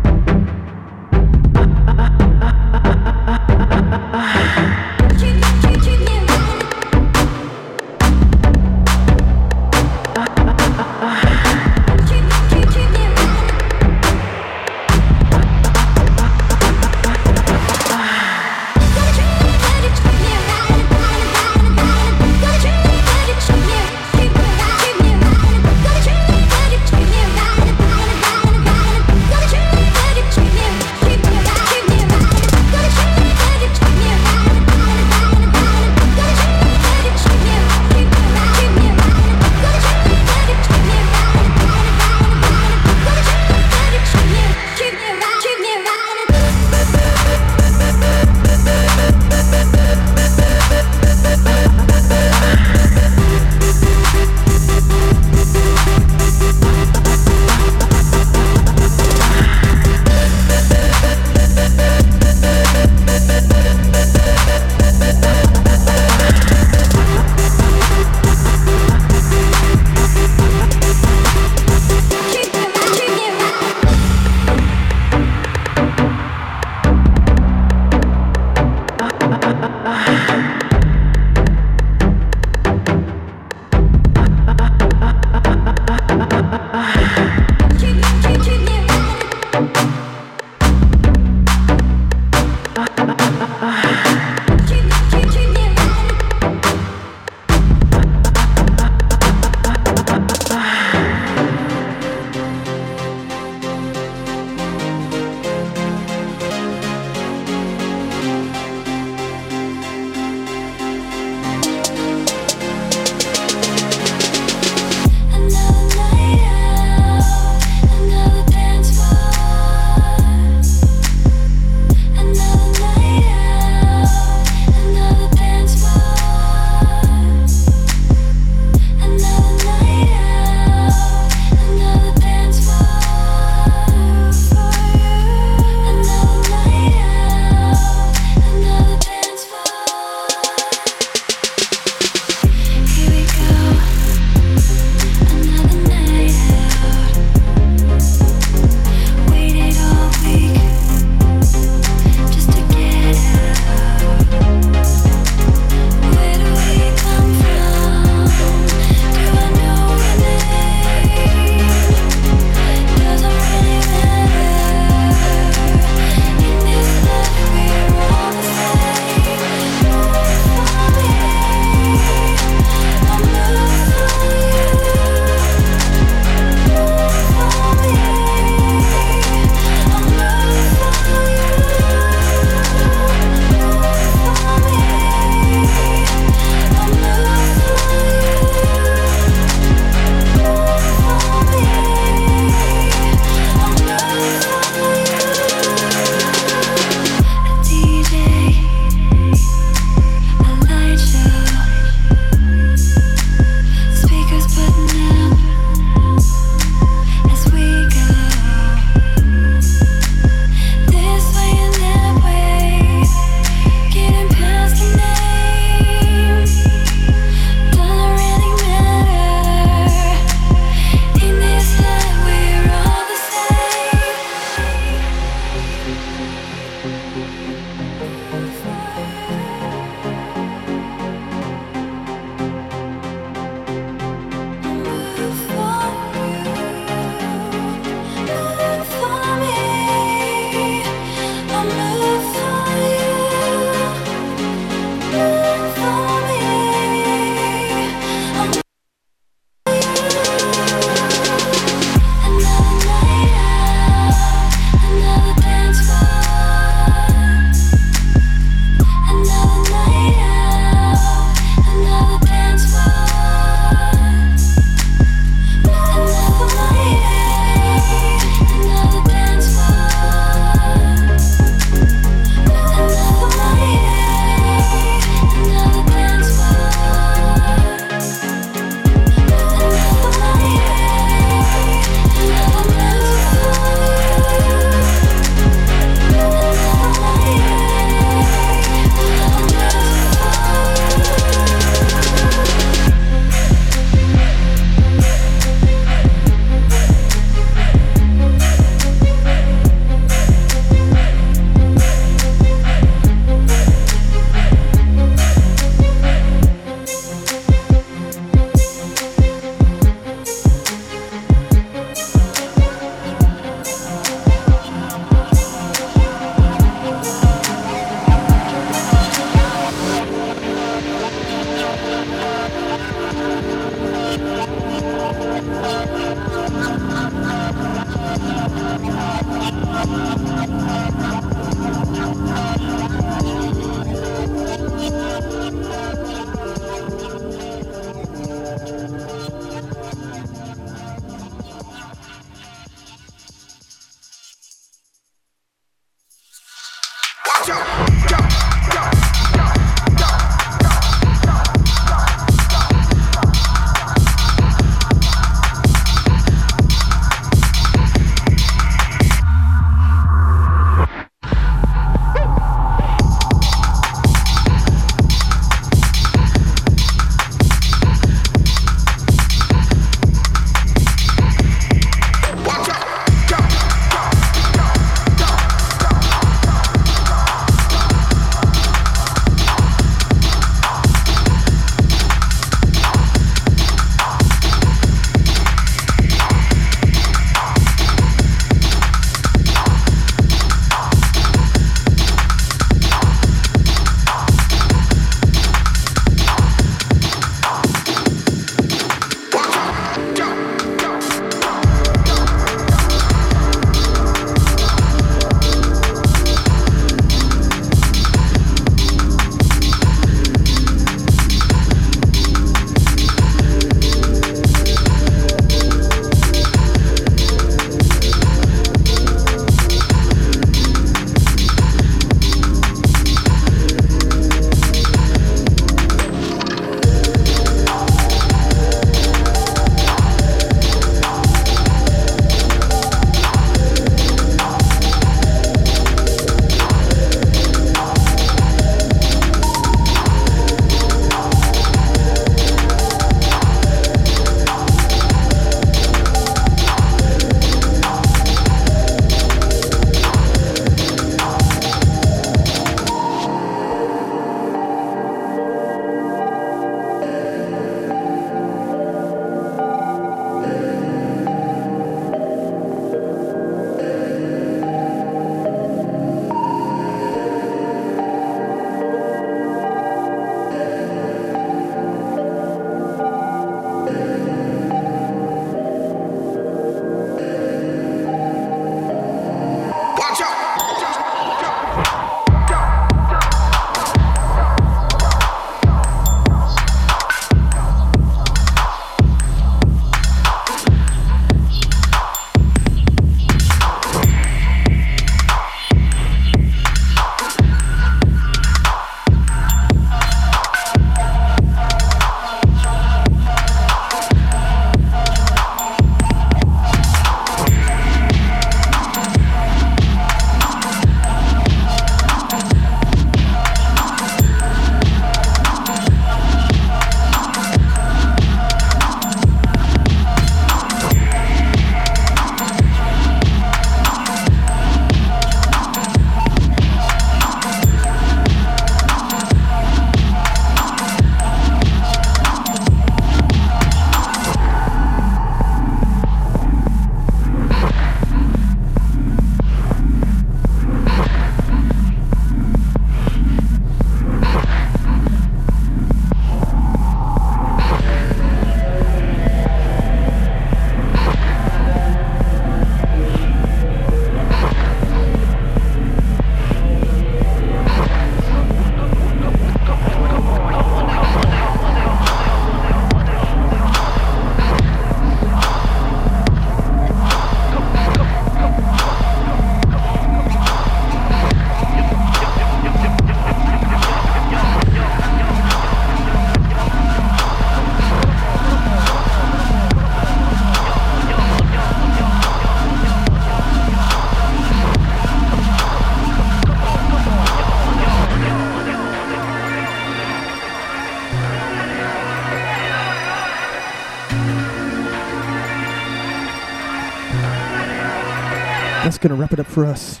That's gonna wrap it up for us.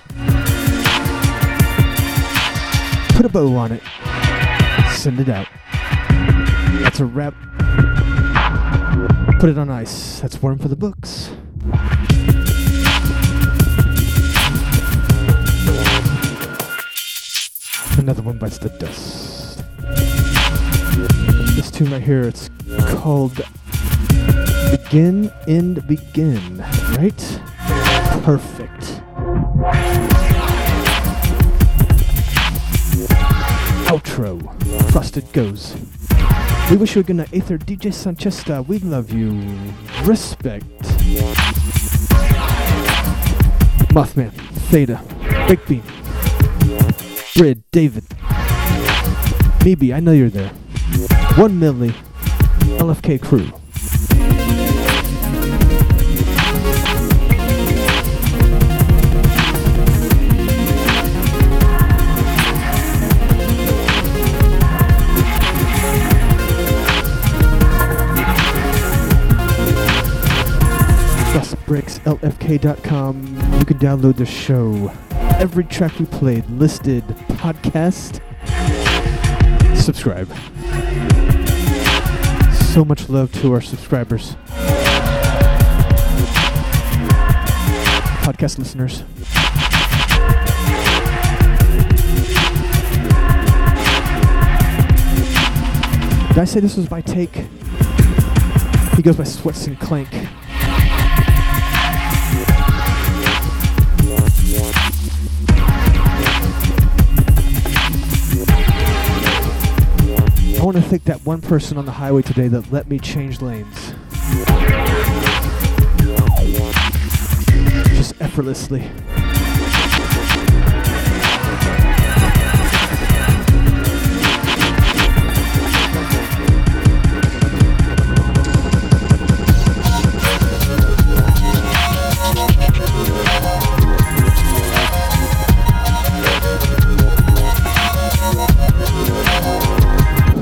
Put a bow on it. Send it out. That's a wrap. Put it on ice. That's one for the books. Another one bites the dust. This tune right here, it's called Begin, End, Begin, right? Perfect. Frosted goes. We wish you a good night, Aether. DJ Sanchesta, we love you. Respect. Mothman, Theta, Big Bean, Brid, David, Maybe, I know you're there. One Millie, LFK crew. BreaksLFK.com. You can download the show. Every track we played listed podcast. Subscribe. So much love to our subscribers. Podcast listeners. Did I say this was my take? He goes by Sweats and Clank. Want to thank that one person on the highway today that let me change lanes. Just effortlessly.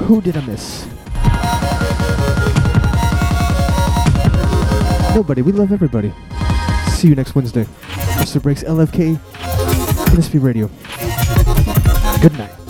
Who did I miss? Nobody. We love everybody. See you next Wednesday. Mr. Breaks LFK, NSP Radio. Good night.